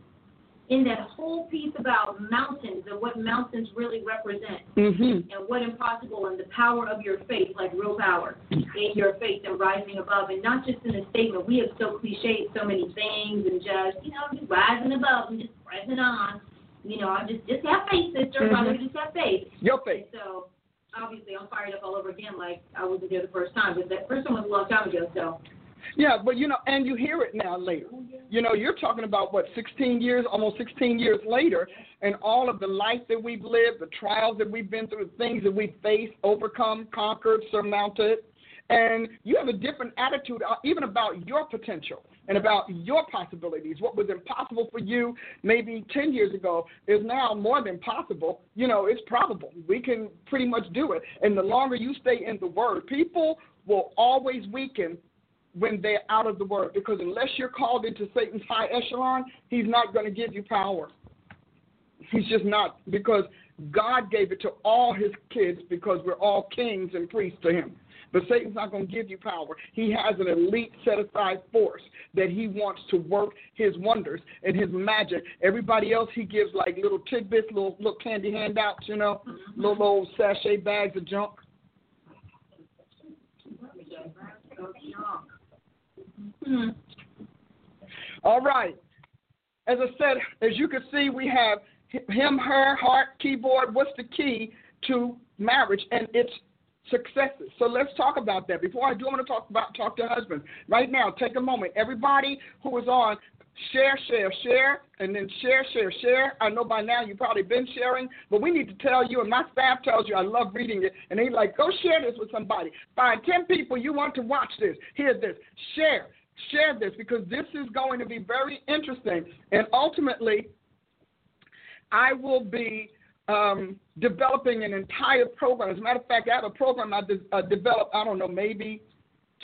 in that whole piece about mountains and what mountains really represent Mm-hmm. and what impossible and the power of your faith, like real power in your faith and rising above. And not just in a statement. We have so cliched so many things and just, you know, just rising above and just pressing on. You know, I just just have faith, sister, Mhm. brother, just have faith. Your And faith. so obviously I'm fired up all over again like I wasn't there the first time, but that first one was a long time ago, so Yeah, but you know, and you hear it now later. You know, you're talking about what, 16 years, almost 16 years later, and all of the life that we've lived, the trials that we've been through, the things that we've faced, overcome, conquered, surmounted, and you have a different attitude, uh, even about your potential and about your possibilities. What was impossible for you maybe 10 years ago is now more than possible. You know, it's probable. We can pretty much do it. And the longer you stay in the Word, people will always weaken when they're out of the word because unless you're called into Satan's high echelon, he's not going to give you power. He's just not because God gave it to all his kids because we're all kings and priests to him. But Satan's not going to give you power. He has an elite set aside force that he wants to work his wonders and his magic. Everybody else he gives like little tidbits, little little candy handouts, you know, little old sachet bags of junk. Hmm. All right. As I said, as you can see, we have him, her, heart, keyboard. What's the key to marriage and its successes? So let's talk about that. Before I do, I want to talk about talk to husbands. Right now, take a moment. Everybody who is on, share, share, share, and then share, share, share. I know by now you've probably been sharing, but we need to tell you, and my staff tells you, I love reading it, and they like, go share this with somebody. Find 10 people you want to watch this, hear this, share share this because this is going to be very interesting. And ultimately, I will be um, developing an entire program. As a matter of fact, I have a program I de- uh, developed, I don't know, maybe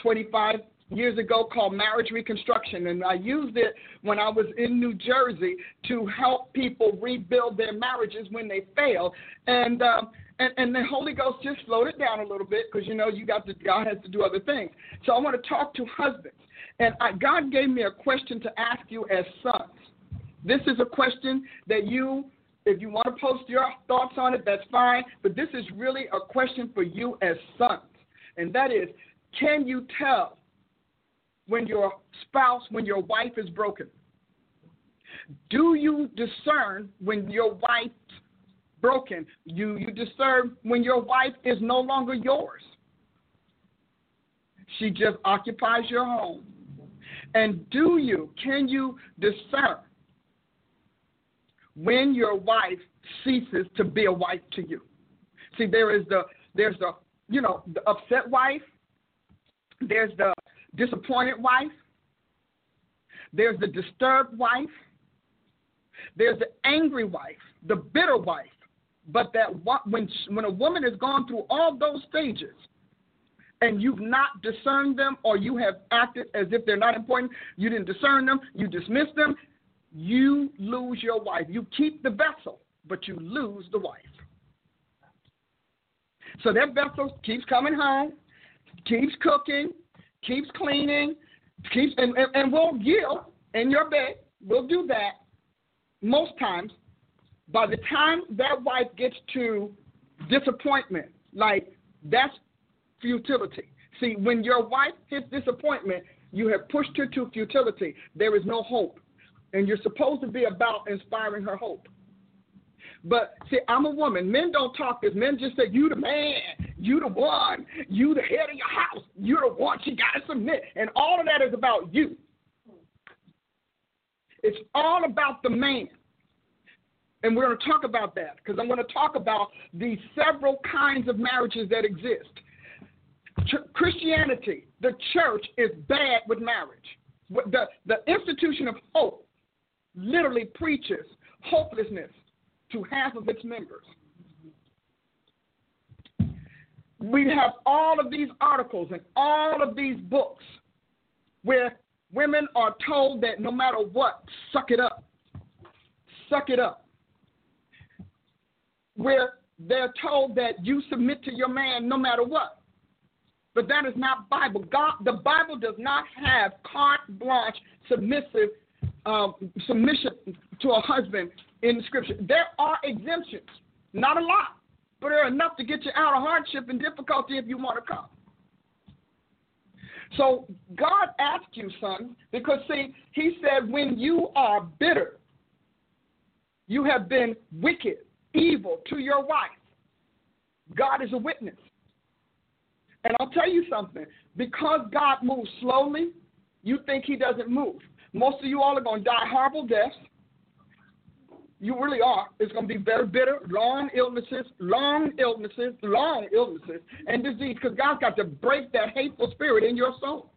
25 years ago called Marriage Reconstruction. And I used it when I was in New Jersey to help people rebuild their marriages when they fail. And, um, and, and the Holy Ghost just slowed it down a little bit because, you know, you got to, God has to do other things. So I want to talk to husbands. And I, God gave me a question to ask you as sons. This is a question that you, if you want to post your thoughts on it, that's fine. But this is really a question for you as sons. And that is can you tell when your spouse, when your wife is broken? Do you discern when your wife's broken? You, you discern when your wife is no longer yours? She just occupies your home. And do you, can you discern when your wife ceases to be a wife to you? See, there is the, there's the, you know, the upset wife, there's the disappointed wife, there's the disturbed wife, there's the angry wife, the bitter wife. But that when when a woman has gone through all those stages, and you've not discerned them, or you have acted as if they're not important, you didn't discern them, you dismiss them, you lose your wife. You keep the vessel, but you lose the wife. So that vessel keeps coming home, keeps cooking, keeps cleaning, keeps and, and, and we'll yield in your bed. We'll do that most times. By the time that wife gets to disappointment, like that's futility. See, when your wife hits disappointment, you have pushed her to futility. There is no hope. And you're supposed to be about inspiring her hope. But see, I'm a woman. Men don't talk this. Men just say, You the man. You the one. You the head of your house. You're the one. She got to submit. And all of that is about you. It's all about the man. And we're going to talk about that because I'm going to talk about the several kinds of marriages that exist. Ch- Christianity, the church, is bad with marriage. The, the institution of hope literally preaches hopelessness to half of its members. We have all of these articles and all of these books where women are told that no matter what, suck it up. Suck it up. Where they're told that you submit to your man no matter what. But that is not Bible. God, the Bible does not have carte blanche submissive um, submission to a husband in the scripture. There are exemptions, not a lot, but there are enough to get you out of hardship and difficulty if you want to come. So God asked you, son, because see, He said, when you are bitter, you have been wicked, evil to your wife. God is a witness. And I'll tell you something because God moves slowly, you think He doesn't move. Most of you all are going to die horrible deaths. You really are. It's going to be very bitter, long illnesses, long illnesses, long illnesses, and disease because God's got to break that hateful spirit in your soul.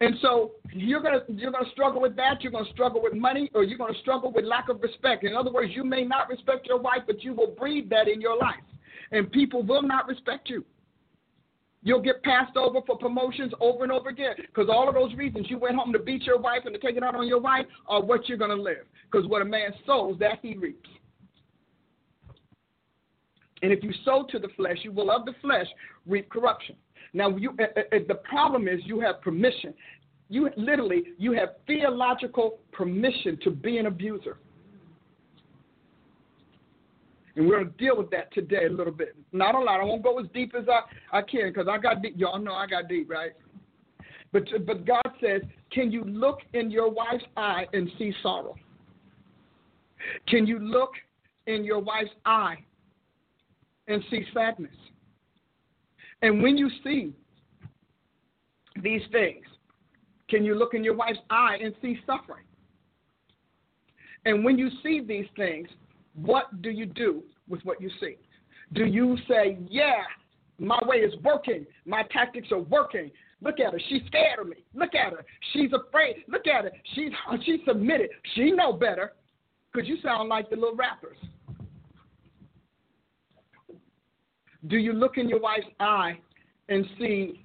And so you're gonna you're gonna struggle with that. You're gonna struggle with money, or you're gonna struggle with lack of respect. In other words, you may not respect your wife, but you will breed that in your life, and people will not respect you. You'll get passed over for promotions over and over again because all of those reasons you went home to beat your wife and to take it out on your wife are what you're going to live. Because what a man sows, that he reaps. And if you sow to the flesh, you will of the flesh reap corruption. Now, you, uh, uh, the problem is you have permission. You literally you have theological permission to be an abuser. And we're going to deal with that today a little bit. Not a lot. I won't go as deep as I, I can because I got deep. Y'all know I got deep, right? But, but God says, can you look in your wife's eye and see sorrow? Can you look in your wife's eye and see sadness? And when you see these things, can you look in your wife's eye and see suffering? And when you see these things, what do you do with what you see? Do you say, yeah, my way is working, my tactics are working? Look at her, she's scared of me. Look at her, she's afraid. Look at her, she's [laughs] she's submitted. She know better, because you sound like the little rappers. Do you look in your wife's eye and see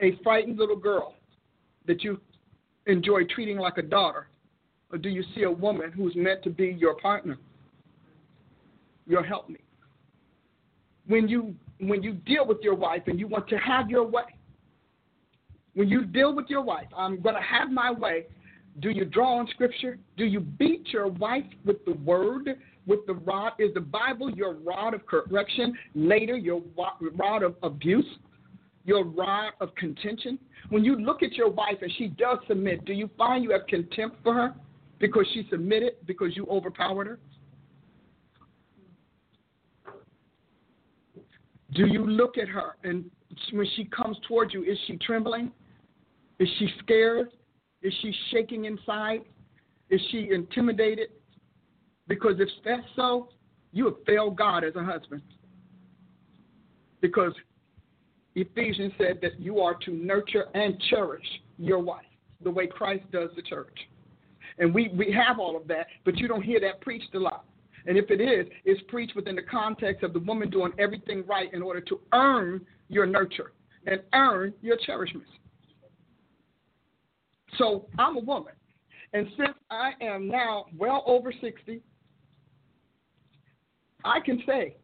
a frightened little girl that you enjoy treating like a daughter? Or do you see a woman who's meant to be your partner, your helpmate? When you when you deal with your wife and you want to have your way, when you deal with your wife, I'm going to have my way. Do you draw on scripture? Do you beat your wife with the word, with the rod? Is the Bible your rod of correction? Later, your rod of abuse? Your rod of contention? When you look at your wife and she does submit, do you find you have contempt for her? Because she submitted, because you overpowered her? Do you look at her and when she comes towards you, is she trembling? Is she scared? Is she shaking inside? Is she intimidated? Because if that's so, you have failed God as a husband. Because Ephesians said that you are to nurture and cherish your wife the way Christ does the church. And we, we have all of that, but you don't hear that preached a lot. And if it is, it's preached within the context of the woman doing everything right in order to earn your nurture and earn your cherishment. So I'm a woman. And since I am now well over 60, I can say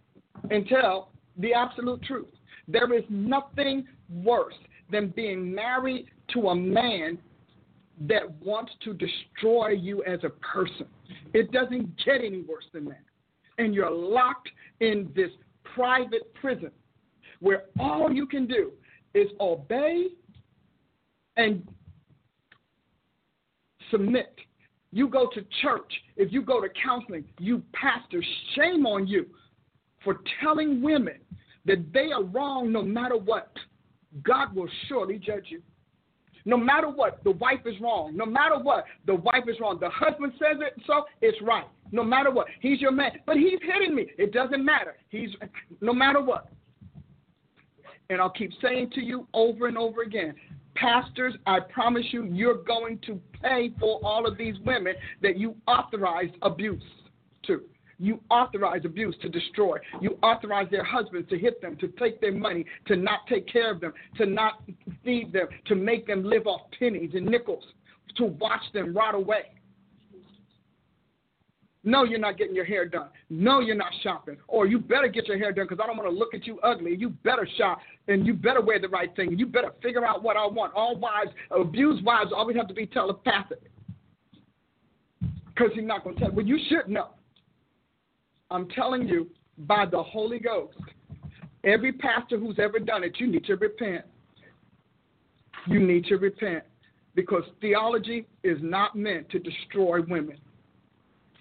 and tell the absolute truth. There is nothing worse than being married to a man that wants to destroy you as a person. It doesn't get any worse than that. And you're locked in this private prison where all you can do is obey and submit you go to church, if you go to counseling, you pastor, shame on you for telling women that they are wrong no matter what. God will surely judge you. No matter what, the wife is wrong. No matter what, the wife is wrong. The husband says it, so it's right. No matter what, he's your man, but he's hitting me. It doesn't matter. He's no matter what. And I'll keep saying to you over and over again, pastors, I promise you, you're going to pay for all of these women that you authorized abuse. You authorize abuse to destroy. You authorize their husbands to hit them, to take their money, to not take care of them, to not feed them, to make them live off pennies and nickels, to watch them rot away. No, you're not getting your hair done. No, you're not shopping. Or you better get your hair done because I don't want to look at you ugly. You better shop and you better wear the right thing. You better figure out what I want. All wives, abused wives, always have to be telepathic because he's not going to tell. Well, you should know. I'm telling you, by the Holy Ghost, every pastor who's ever done it, you need to repent. You need to repent because theology is not meant to destroy women.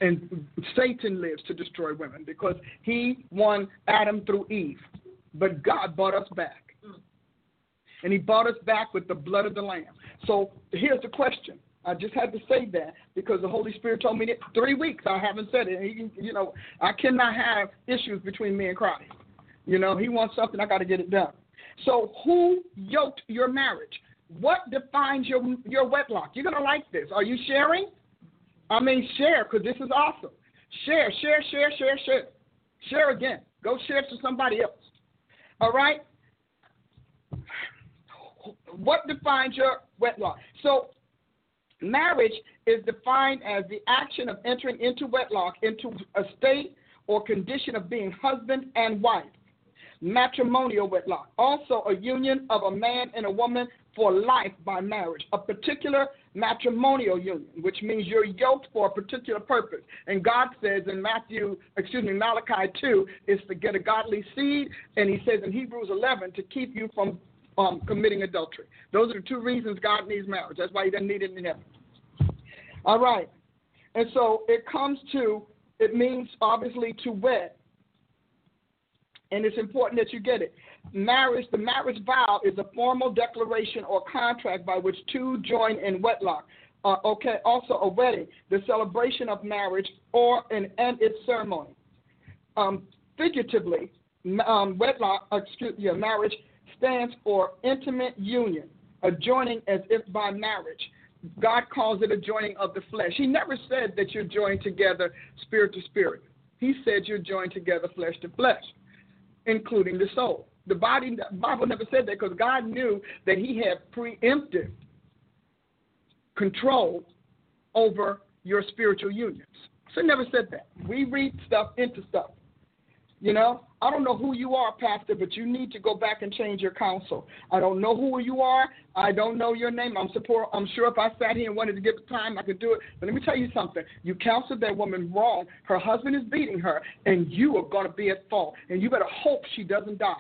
And Satan lives to destroy women because he won Adam through Eve. But God bought us back. And he bought us back with the blood of the Lamb. So here's the question I just had to say that because the Holy Spirit told me that three weeks I haven't said it. He, you know, I cannot have issues between me and Christ. You know, He wants something, I got to get it done. So, who yoked your marriage? What defines your your wedlock? You're gonna like this. Are you sharing? I mean, share because this is awesome. Share, share, share, share, share. Share again. Go share to somebody else. All right. What defines your wedlock? So Marriage is defined as the action of entering into wedlock, into a state or condition of being husband and wife. Matrimonial wedlock, also a union of a man and a woman for life by marriage, a particular matrimonial union, which means you're yoked for a particular purpose. And God says in Matthew, excuse me, Malachi 2, is to get a godly seed, and He says in Hebrews 11 to keep you from um, committing adultery. Those are the two reasons God needs marriage. That's why He doesn't need it in heaven. All right. And so it comes to, it means obviously to wed. And it's important that you get it. Marriage, the marriage vow is a formal declaration or contract by which two join in wedlock. Uh, okay, also a wedding, the celebration of marriage, or an and its ceremony. Um, figuratively, um, wedlock, excuse, me, yeah, marriage stands for intimate union, a joining as if by marriage. God calls it a joining of the flesh. He never said that you're joined together spirit to spirit. He said you're joined together flesh to flesh, including the soul. The body, the Bible never said that because God knew that He had preemptive control over your spiritual unions. So He never said that. We read stuff into stuff. You know, I don't know who you are, Pastor, but you need to go back and change your counsel. I don't know who you are. I don't know your name. I'm support, I'm sure if I sat here and wanted to give the time, I could do it. But let me tell you something. You counseled that woman wrong. Her husband is beating her, and you are going to be at fault. And you better hope she doesn't die.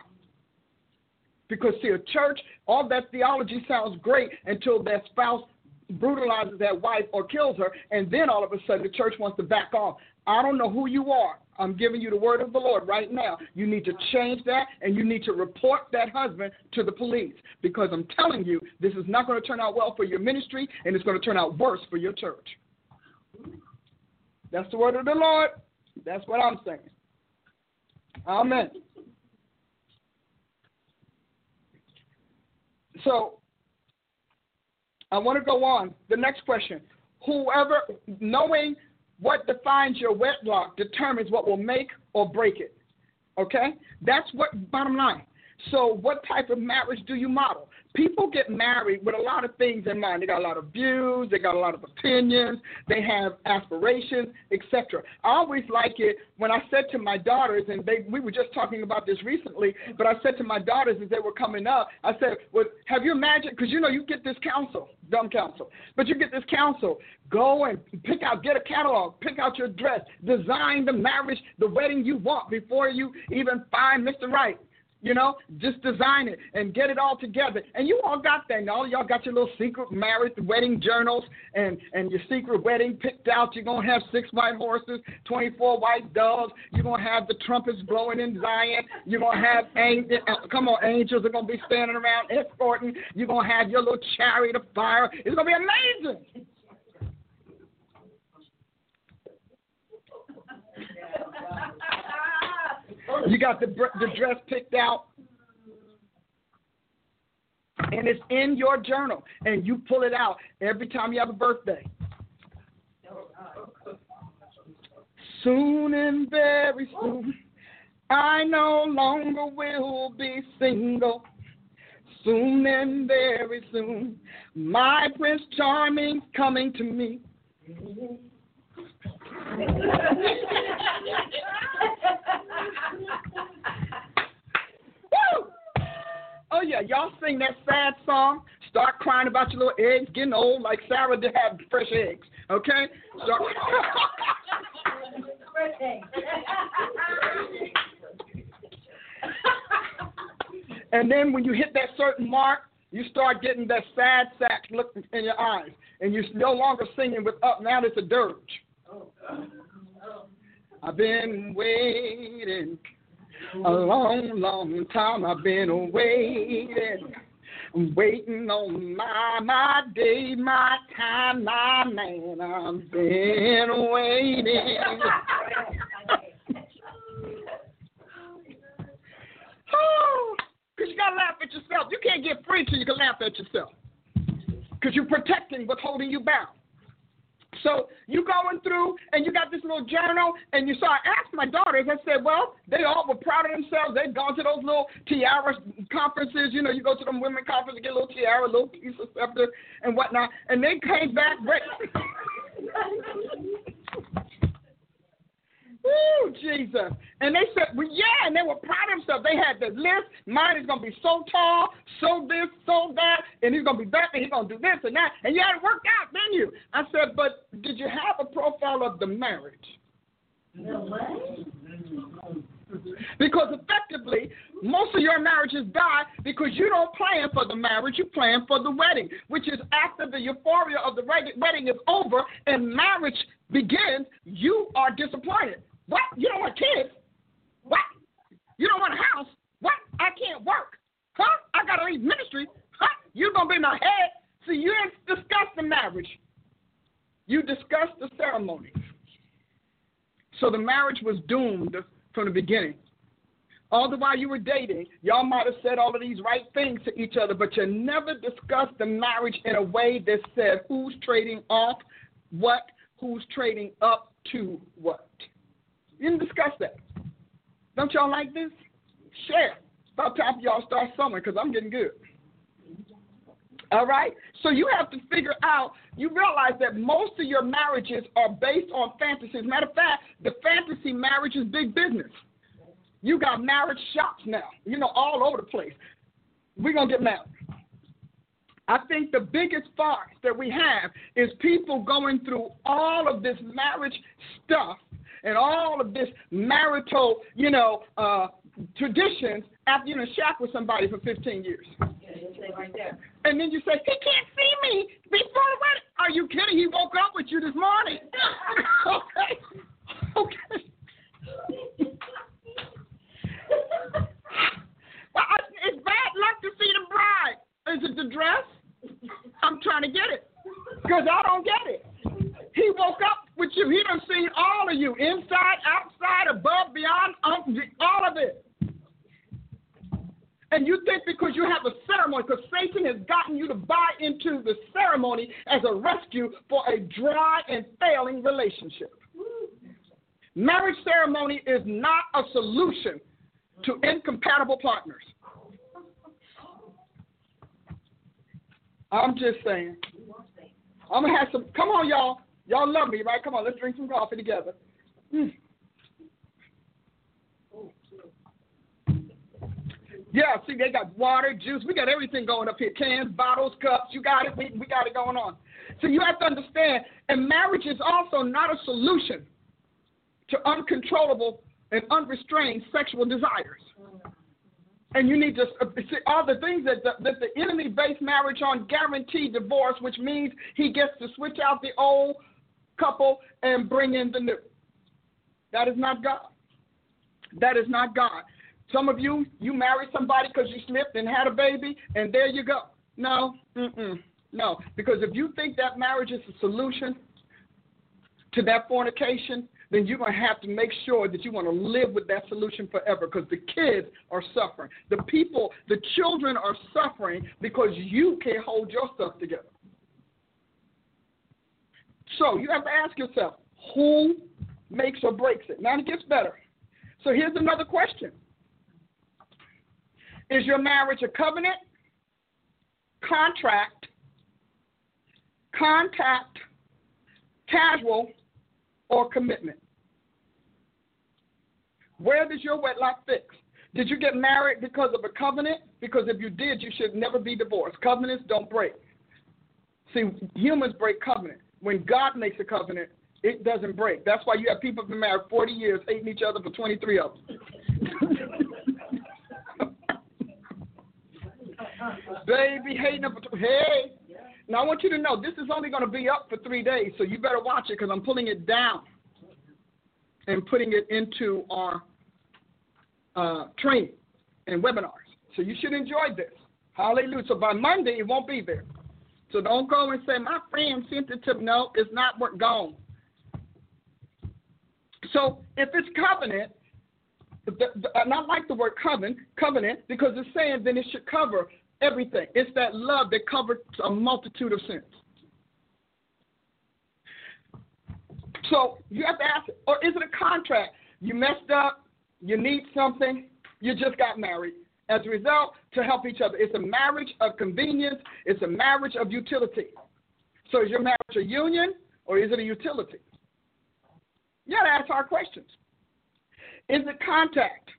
Because, see, a church, all that theology sounds great until their spouse brutalizes that wife or kills her, and then all of a sudden the church wants to back off. I don't know who you are. I'm giving you the word of the Lord right now. You need to change that and you need to report that husband to the police because I'm telling you, this is not going to turn out well for your ministry and it's going to turn out worse for your church. That's the word of the Lord. That's what I'm saying. Amen. So, I want to go on. The next question. Whoever, knowing what defines your wedlock determines what will make or break it. Okay? That's what bottom line. So, what type of marriage do you model? People get married with a lot of things in mind. They got a lot of views, they got a lot of opinions, they have aspirations, etc. I always like it when I said to my daughters, and they, we were just talking about this recently, but I said to my daughters as they were coming up, I said, well, have you imagined, because you know, you get this counsel, dumb counsel, but you get this counsel. Go and pick out, get a catalog, pick out your dress, design the marriage, the wedding you want before you even find Mr. Right. You know, just design it and get it all together. And you all got that. And all y'all got your little secret marriage wedding journals and, and your secret wedding picked out. You're going to have six white horses, 24 white doves. You're going to have the trumpets blowing in Zion. You're going to have, angels, uh, come on, angels are going to be standing around escorting. You're going to have your little chariot of fire. It's going to be amazing. You got the the dress picked out, and it's in your journal, and you pull it out every time you have a birthday. Soon and very soon, I no longer will be single. Soon and very soon, my Prince Charming's coming to me. Oh yeah, y'all sing that sad song. Start crying about your little eggs getting old, like Sarah to have fresh eggs. Okay. Start... and then when you hit that certain mark, you start getting that sad sack look in your eyes, and you're no longer singing with up. Now it's a dirge. I've been waiting a long, long time. I've been waiting, waiting on my my day, my time, my man. I've been waiting. oh, because you gotta laugh at yourself. You can't get free till you can laugh at yourself. Because you're protecting what's holding you bound. So you going through and you got this little journal and you saw I asked my daughters, I said, Well, they all were proud of themselves. They'd gone to those little tiara conferences, you know, you go to them women conferences, get a little tiara, a little piece of scepter and whatnot, and they came back ready. Woo, Jesus. And they said, well, yeah, and they were proud of themselves. They had the list. Mine is going to be so tall, so this, so that, and he's going to be that, and he's going to do this and that. And you had it worked out, didn't you? I said, but did you have a profile of the marriage? Because effectively, most of your marriages die because you don't plan for the marriage, you plan for the wedding, which is after the euphoria of the wedding is over and marriage begins, you are disappointed. What? You don't want kids? What? You don't want a house? What? I can't work. Huh? I got to leave ministry. Huh? You're to be my head. See, you didn't discuss the marriage. You discussed the ceremony. So the marriage was doomed from the beginning. All the while you were dating, y'all might have said all of these right things to each other, but you never discussed the marriage in a way that said who's trading off what, who's trading up to what. You didn't discuss that. Don't y'all like this? Share. About time y'all start somewhere because I'm getting good. All right? So you have to figure out, you realize that most of your marriages are based on fantasies. Matter of fact, the fantasy marriage is big business. You got marriage shops now, you know, all over the place. We're going to get married. I think the biggest farce that we have is people going through all of this marriage stuff and all of this marital, you know, uh, traditions after you've been shack with somebody for 15 years. there. And then you say, he can't see me before the wedding. Are you kidding? He woke up with you this morning. [laughs] okay. Okay. well, it's bad luck to see the bride. Is it the dress? I'm trying to get it. Because I don't get it. He woke up with you. He done seen all of you, inside, outside, above, beyond, um, all of it. And you think because you have a ceremony, because Satan has gotten you to buy into the ceremony as a rescue for a dry and failing relationship. Marriage ceremony is not a solution to incompatible partners. I'm just saying. I'm gonna have some. Come on, y'all. Y'all love me, right? Come on, let's drink some coffee together. Hmm. Yeah, see, they got water, juice. We got everything going up here. Cans, bottles, cups. You got it. We, we got it going on. So you have to understand, and marriage is also not a solution to uncontrollable and unrestrained sexual desires. And you need to see all the things that the, that the enemy based marriage on guarantee divorce, which means he gets to switch out the old couple and bring in the new. That is not God. That is not God. Some of you, you married somebody because you slipped and had a baby, and there you go. No, mm-mm, no. Because if you think that marriage is a solution to that fornication, then you're going to have to make sure that you want to live with that solution forever because the kids are suffering. The people, the children are suffering because you can't hold yourself together. So you have to ask yourself, who makes or breaks it? Now it gets better. So here's another question Is your marriage a covenant, contract, contact, casual, or commitment? Where does your wedlock fix? Did you get married because of a covenant? Because if you did, you should never be divorced. Covenants don't break. See, humans break covenant. When God makes a covenant, it doesn't break. That's why you have people been married 40 years, hating each other for 23 of them. [laughs] Baby, hating hey. Now I want you to know this is only going to be up for three days, so you better watch it because I'm pulling it down and putting it into our uh, training and webinars. So you should enjoy this. Hallelujah. So by Monday, it won't be there. So don't go and say, my friend sent it to me. No, it's not what gone. So if it's covenant, the, the, and I like the word covenant, covenant because it's saying then it should cover everything. It's that love that covers a multitude of sins. So you have to ask, or is it a contract? You messed up, you need something, you just got married. As a result, to help each other. It's a marriage of convenience, it's a marriage of utility. So is your marriage a union or is it a utility? You got to ask hard questions. Is it contact?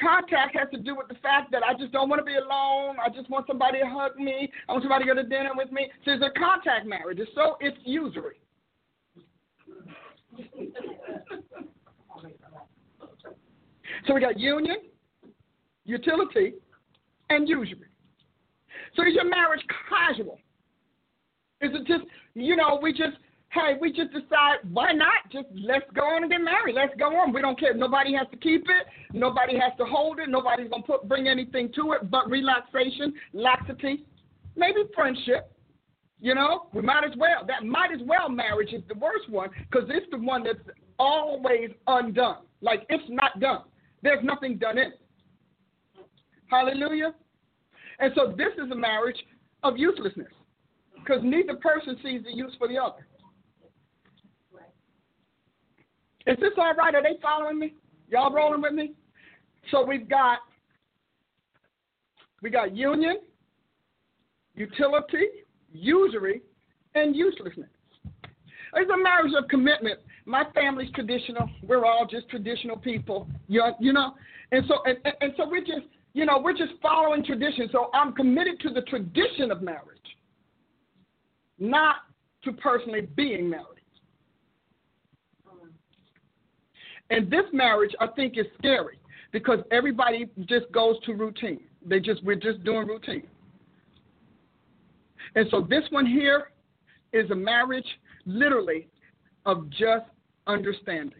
Contact has to do with the fact that I just don't want to be alone. I just want somebody to hug me. I want somebody to go to dinner with me. So it's a contact marriage. So it's usury. so we got union, utility, and usury. So is your marriage casual? Is it just, you know, we just, hey, we just decide, why not? Just let's go on and get married. Let's go on. We don't care. Nobody has to keep it. Nobody has to hold it. Nobody's going to put bring anything to it but relaxation, laxity, maybe friendship. You know, we might as well. That might as well marriage is the worst one because it's the one that's always undone. Like it's not done. There's nothing done in it. Hallelujah. And so this is a marriage of uselessness because neither person sees the use for the other. Is this all right? Are they following me? Y'all rolling with me? So we've got we got union, utility, usury, and uselessness. It's a marriage of commitment. My family's traditional. We're all just traditional people. You, know, and so and, and so we're just you know we're just following tradition. So I'm committed to the tradition of marriage, not to personally being married. And this marriage, I think, is scary because everybody just goes to routine. They just we're just doing routine. And so this one here is a marriage literally of just understanding.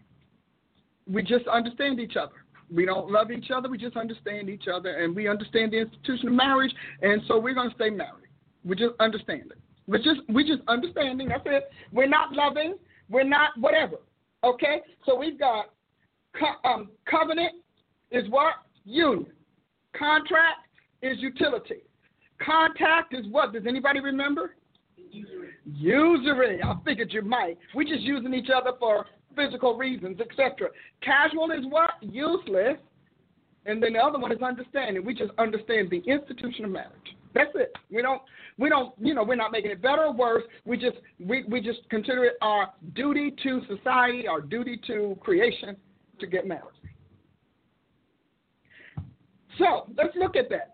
We just understand each other. We don't love each other, we just understand each other and we understand the institution of marriage and so we're gonna stay married. We just understand it. We're just we just understanding, that's it. We're not loving, we're not whatever. Okay? So we've got co- um, covenant is what? Union. Contract is utility. Contact is what? Does anybody remember? Usury. Usury. I figured you might. We're just using each other for physical reasons, etc. Casual is what? Useless. And then the other one is understanding. We just understand the institution of marriage. That's it. We don't we don't you know, we're not making it better or worse. We just we, we just consider it our duty to society, our duty to creation to get married. So let's look at that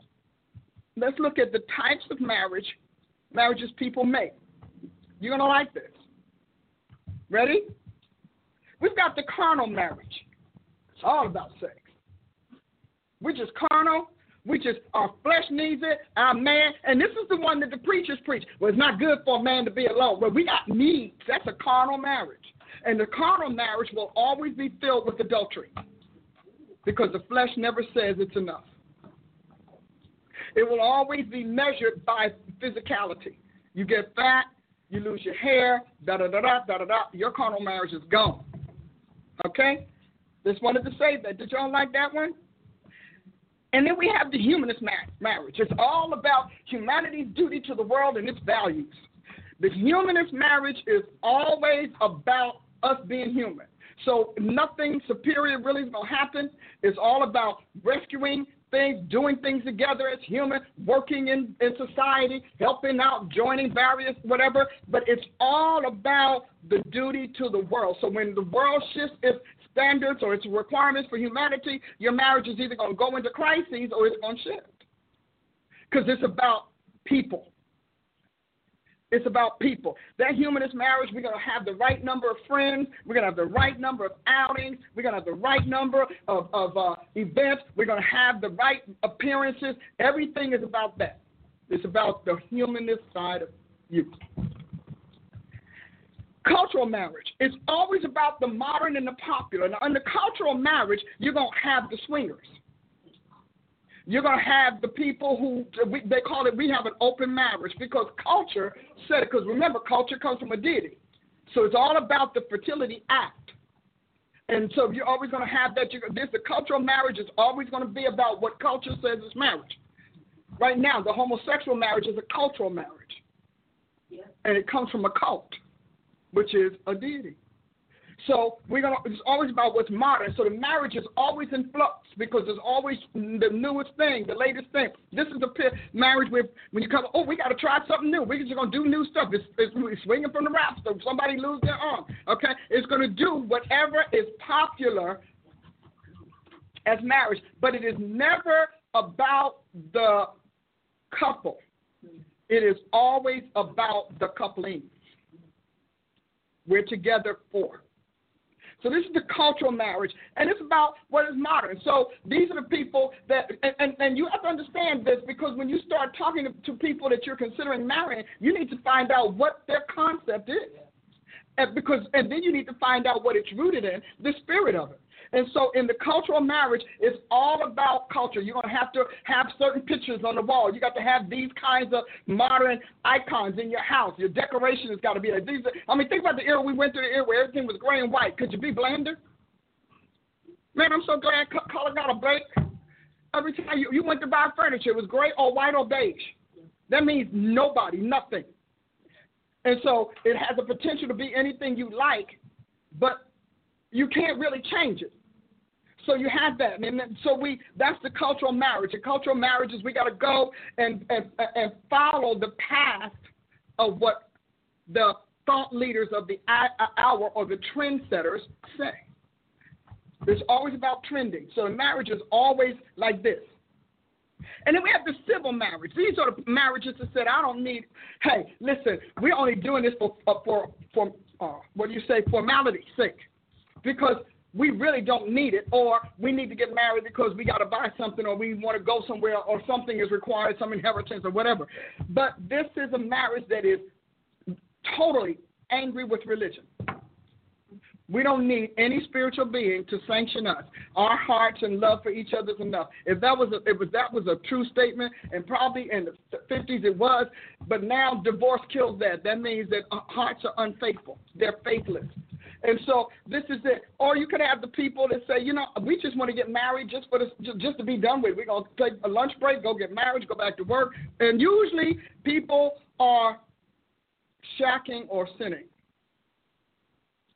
let's look at the types of marriage marriages people make. You're to like this. Ready? We've got the carnal marriage. It's all about sex. We're just carnal. We just our flesh needs it, our man, and this is the one that the preachers preach. Well, it's not good for a man to be alone. Well, we got needs. That's a carnal marriage. And the carnal marriage will always be filled with adultery. Because the flesh never says it's enough. It will always be measured by physicality. You get fat, you lose your hair, da da da da da da da. Your carnal marriage is gone. Okay? Just wanted to say that. Did y'all like that one? And then we have the humanist marriage. It's all about humanity's duty to the world and its values. The humanist marriage is always about us being human. So nothing superior really is going to happen. It's all about rescuing things, doing things together as human, working in, in society, helping out, joining various whatever. But it's all about the duty to the world. So when the world shifts its standards or its requirements for humanity, your marriage is either going to go into crises or it's going to shift. Because it's about people. It's about people. That humanist marriage, we're going to have the right number of friends. We're going to have the right number of outings. We're going to have the right number of, of uh, events. We're going to have the right appearances. Everything is about that. It's about the humanist side of you. Cultural marriage. It's always about the modern and the popular. Now, under cultural marriage, you're going to have the swingers. You're going to have the people who we, they call it, we have an open marriage because culture said it. Because remember, culture comes from a deity. So it's all about the fertility act. And so you're always going to have that. You're, this the cultural marriage is always going to be about what culture says is marriage. Right now, the homosexual marriage is a cultural marriage, yeah. and it comes from a cult, which is a deity. So we're gonna. It's always about what's modern. So the marriage is always in flux because there's always the newest thing, the latest thing. This is the marriage where when you come, oh, we got to try something new. We're just gonna do new stuff. It's, it's, it's swinging from the rafters. So somebody lose their arm. Okay, it's gonna do whatever is popular as marriage, but it is never about the couple. It is always about the coupling. We're together for. So this is the cultural marriage, and it's about what is modern. So these are the people that, and, and, and you have to understand this because when you start talking to, to people that you're considering marrying, you need to find out what their concept is. And because, and then you need to find out what it's rooted in, the spirit of it. And so in the cultural marriage, it's all about culture. You're going to have to have certain pictures on the wall. You got to have these kinds of modern icons in your house. Your decoration has got to be like these. I mean, think about the era we went through the era where everything was gray and white. Could you be blander? Man, I'm so glad color got a break. Every time you, you went to buy furniture, it was gray or white or beige. That means nobody, nothing. And so it has the potential to be anything you like, but you can't really change it. So you have that, and so we that's the cultural marriage. The cultural marriage is we got to go and, and and follow the path of what the thought leaders of the hour or the trendsetters say. It's always about trending. So marriage is always like this. And then we have the civil marriage. These are the marriages that said, I don't need, hey, listen, we're only doing this for, uh, for, for uh, what do you say, formality's sake. Because we really don't need it, or we need to get married because we got to buy something, or we want to go somewhere, or something is required, some inheritance, or whatever. But this is a marriage that is totally angry with religion. We don't need any spiritual being to sanction us. Our hearts and love for each other is enough. If that was a, if that was a true statement, and probably in the 50s it was, but now divorce kills that. That means that uh, hearts are unfaithful. They're faithless. And so this is it. Or you could have the people that say, you know, we just want to get married just for this, just to be done with. We're gonna take a lunch break, go get married, go back to work. And usually people are shacking or sinning.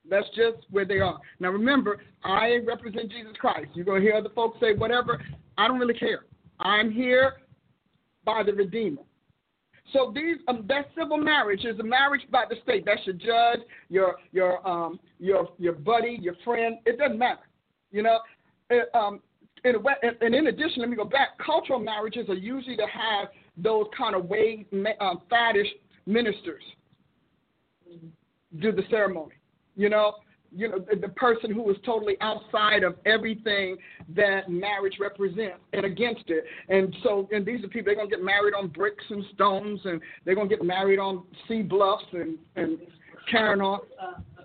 That's just where they are. Now remember, I represent Jesus Christ. You're gonna hear other folks say whatever. I don't really care. I'm here by the Redeemer. So these um, that civil marriage is a marriage by the state. That's your judge, your your um your your buddy, your friend. It doesn't matter, you know. It, um, in a, and in addition, let me go back. Cultural marriages are usually to have those kind of way um, faddish ministers do the ceremony. You know, you know, the, person who is totally outside of everything that marriage represents and against it. And so, and these are people they're gonna get married on bricks and stones, and they're gonna get married on sea bluffs and and carrying on.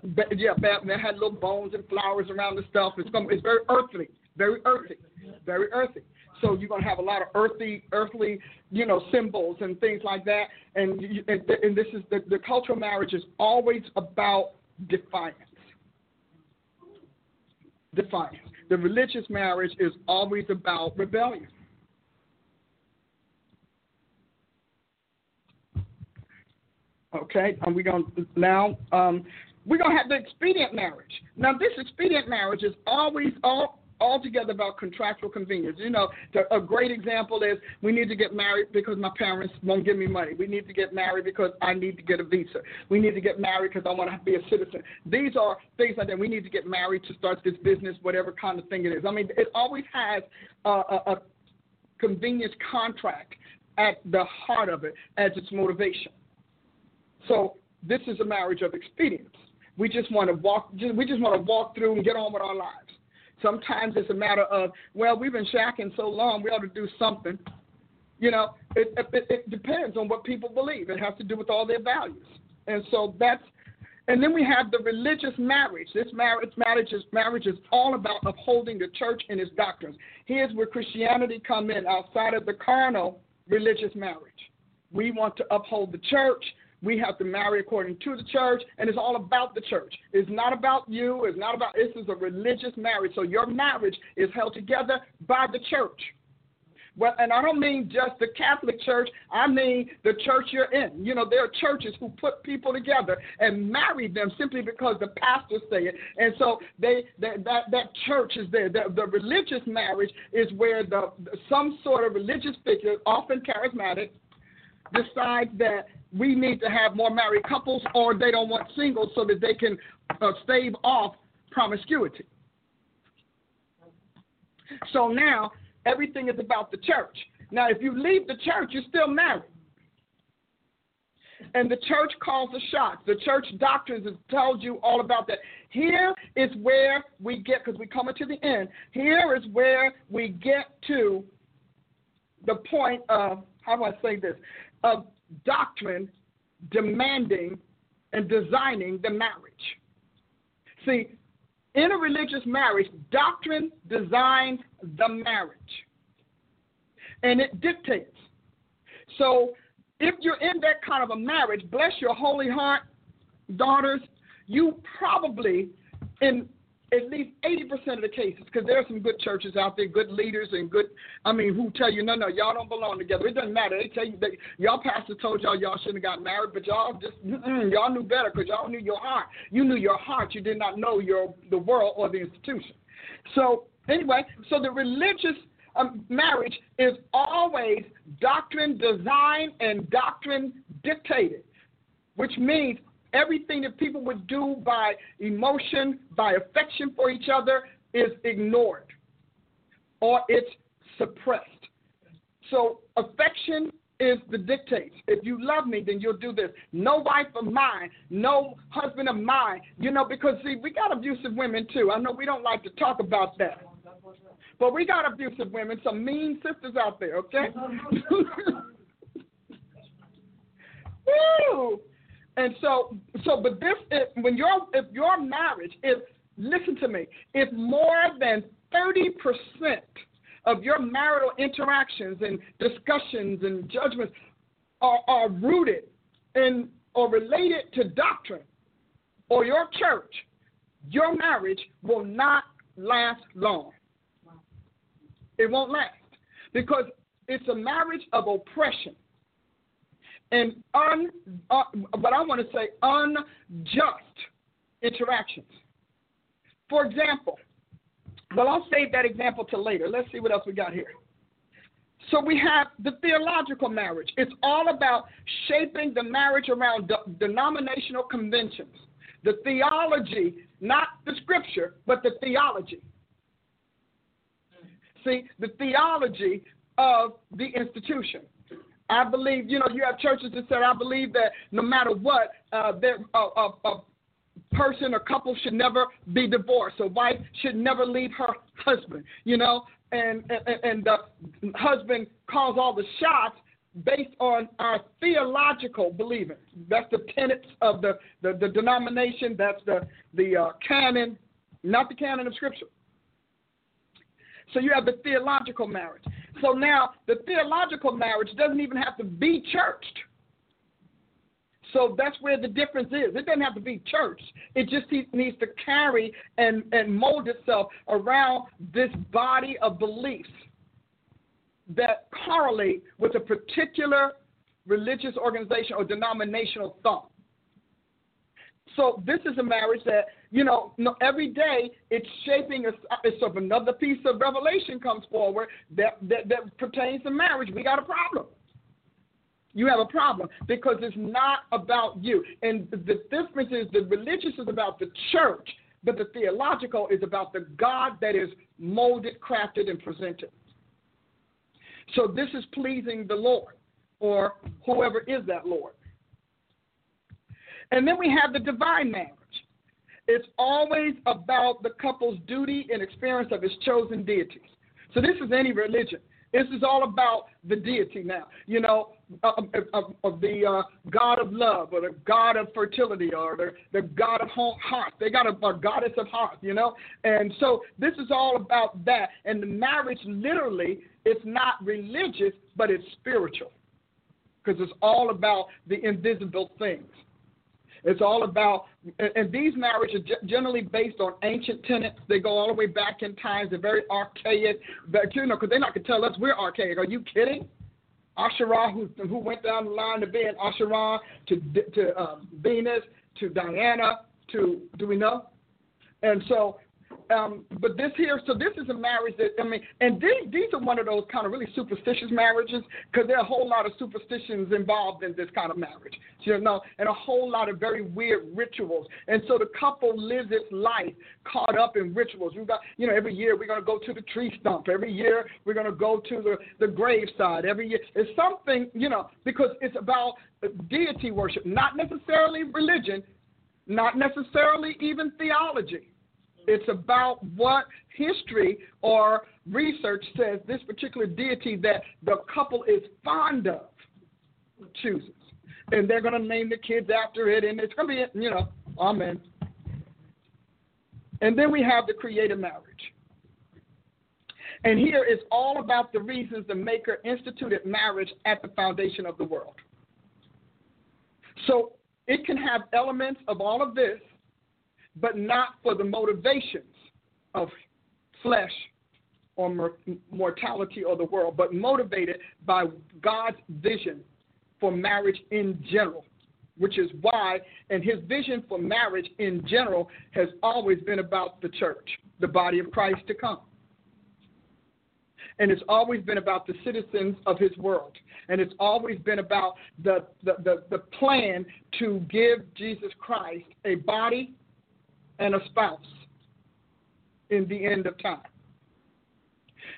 But yeah, they had little bones and flowers around the stuff. It's gonna, it's very earthly, very earthy, very earthy. So you're gonna have a lot of earthy, earthly, you know, symbols and things like that. And and, and this is the, the cultural marriage is always about defiance. Defiance. The religious marriage is always about rebellion. Okay, and we're going to now um, we're going to have the expedient marriage. Now, this expedient marriage is always all altogether about contractual convenience. You know, the, a great example is we need to get married because my parents won't give me money. We need to get married because I need to get a visa. We need to get married because I want to be a citizen. These are things like that. We need to get married to start this business, whatever kind of thing it is. I mean, it always has a, a, a convenience contract at the heart of it as its motivation. So this is a marriage of expedience. We just want to walk. We just want to walk through and get on with our lives. Sometimes it's a matter of, well, we've been shacking so long, we ought to do something. You know, it, it, it depends on what people believe. It has to do with all their values. And so that's, and then we have the religious marriage. This marriage, marriage is marriage is all about upholding the church and its doctrines. Here's where Christianity come in outside of the carnal religious marriage. We want to uphold the church we have to marry according to the church, and it's all about the church. It's not about you. It's not about. This is a religious marriage. So your marriage is held together by the church. Well, and I don't mean just the Catholic Church. I mean the church you're in. You know, there are churches who put people together and marry them simply because the pastors say it, and so they, they that that church is there. The, the religious marriage is where the some sort of religious figure, often charismatic, decides that we need to have more married couples or they don't want singles so that they can uh, stave off promiscuity. So now everything is about the church. Now, if you leave the church, you're still married. And the church calls the shots. The church doctrines have told you all about that. Here is where we get, because we're coming to the end, here is where we get to the point of, how do I say this, of doctrine demanding and designing the marriage. See, in a religious marriage, doctrine designs the marriage and it dictates. So, if you're in that kind of a marriage, bless your holy heart, daughters, you probably, in at least 80% of the cases, because there are some good churches out there, good leaders, and good, I mean, who tell you, no, no, y'all don't belong together. It doesn't matter. They tell you that y'all pastor told y'all y'all shouldn't have got married, but y'all just, y'all knew better because y'all knew your heart. You knew your heart. You did not know your the world or the institution. So, anyway, so the religious um, marriage is always doctrine designed and doctrine dictated, which means Everything that people would do by emotion, by affection for each other, is ignored or it's suppressed. So, affection is the dictate. If you love me, then you'll do this. No wife of mine, no husband of mine. You know, because see, we got abusive women too. I know we don't like to talk about that. But we got abusive women, some mean sisters out there, okay? [laughs] Woo! And so, so, but this, is, when your if your marriage, if listen to me, if more than thirty percent of your marital interactions and discussions and judgments are, are rooted in or related to doctrine or your church, your marriage will not last long. It won't last because it's a marriage of oppression and un, uh, but I want to say unjust interactions. For example, well, I'll save that example to later. Let's see what else we got here. So we have the theological marriage. It's all about shaping the marriage around de- denominational conventions. The theology, not the scripture, but the theology. See, the theology of the institution. I believe, you know, you have churches that say, I believe that no matter what, uh, person or couple should never be divorced. A wife should never leave her husband, you know, and and, and the husband calls all the shots based on our theological believing. That's the tenets of the, the, the denomination. That's the the uh, canon, not the canon of Scripture. So you have the theological marriage. So now the theological marriage doesn't even have to be churched. So that's where the difference is. It doesn't have to be church. It just needs to carry and, and mold itself around this body of beliefs that correlate with a particular religious organization or denominational thought. So this is a marriage that you know every day it's shaping if another piece of revelation comes forward that, that that pertains to marriage, we got a problem. You have a problem because it's not about you. And the difference is the religious is about the church, but the theological is about the God that is molded, crafted, and presented. So this is pleasing the Lord or whoever is that Lord. And then we have the divine marriage. It's always about the couple's duty and experience of his chosen deities. So this is any religion. This is all about the deity now. You know, of, of, of the uh, God of love or the God of fertility or the, the God of hearth. They got a, a goddess of hearth, you know? And so this is all about that. And the marriage literally it's not religious, but it's spiritual. Because it's all about the invisible things. It's all about, and these marriages are generally based on ancient tenets. They go all the way back in times. They're very archaic. But, you know, because they're not going to tell us we're archaic. Are you kidding? Asherah, who, who went down the line to being Asherah, to, to um, Venus, to Diana, to, do we know? And so um, but this here, so this is a marriage that I mean, and these these are one of those kind of really superstitious marriages because there are a whole lot of superstitions involved in this kind of marriage, you know, and a whole lot of very weird rituals. And so the couple lives its life caught up in rituals. We got, you know, every year we're going to go to the tree stump. Every year we're going to go to the the graveside. Every year it's something, you know, because it's about deity worship, not necessarily religion, not necessarily even theology it's about what history or research says this particular deity that the couple is fond of chooses. And they're going to name the kids after it, and it's going to be, you know, amen. And then we have the creative marriage. And here is all about the reasons the Maker instituted marriage at the foundation of the world. So it can have elements of all of this, but not for the motivations of flesh or mortality or the world, but motivated by God's vision for marriage in general, which is why, and his vision for marriage in general has always been about the church, the body of Christ to come. And it's always been about the citizens of his world. And it's always been about the, the, the, the plan to give Jesus Christ a body and a spouse in the end of time.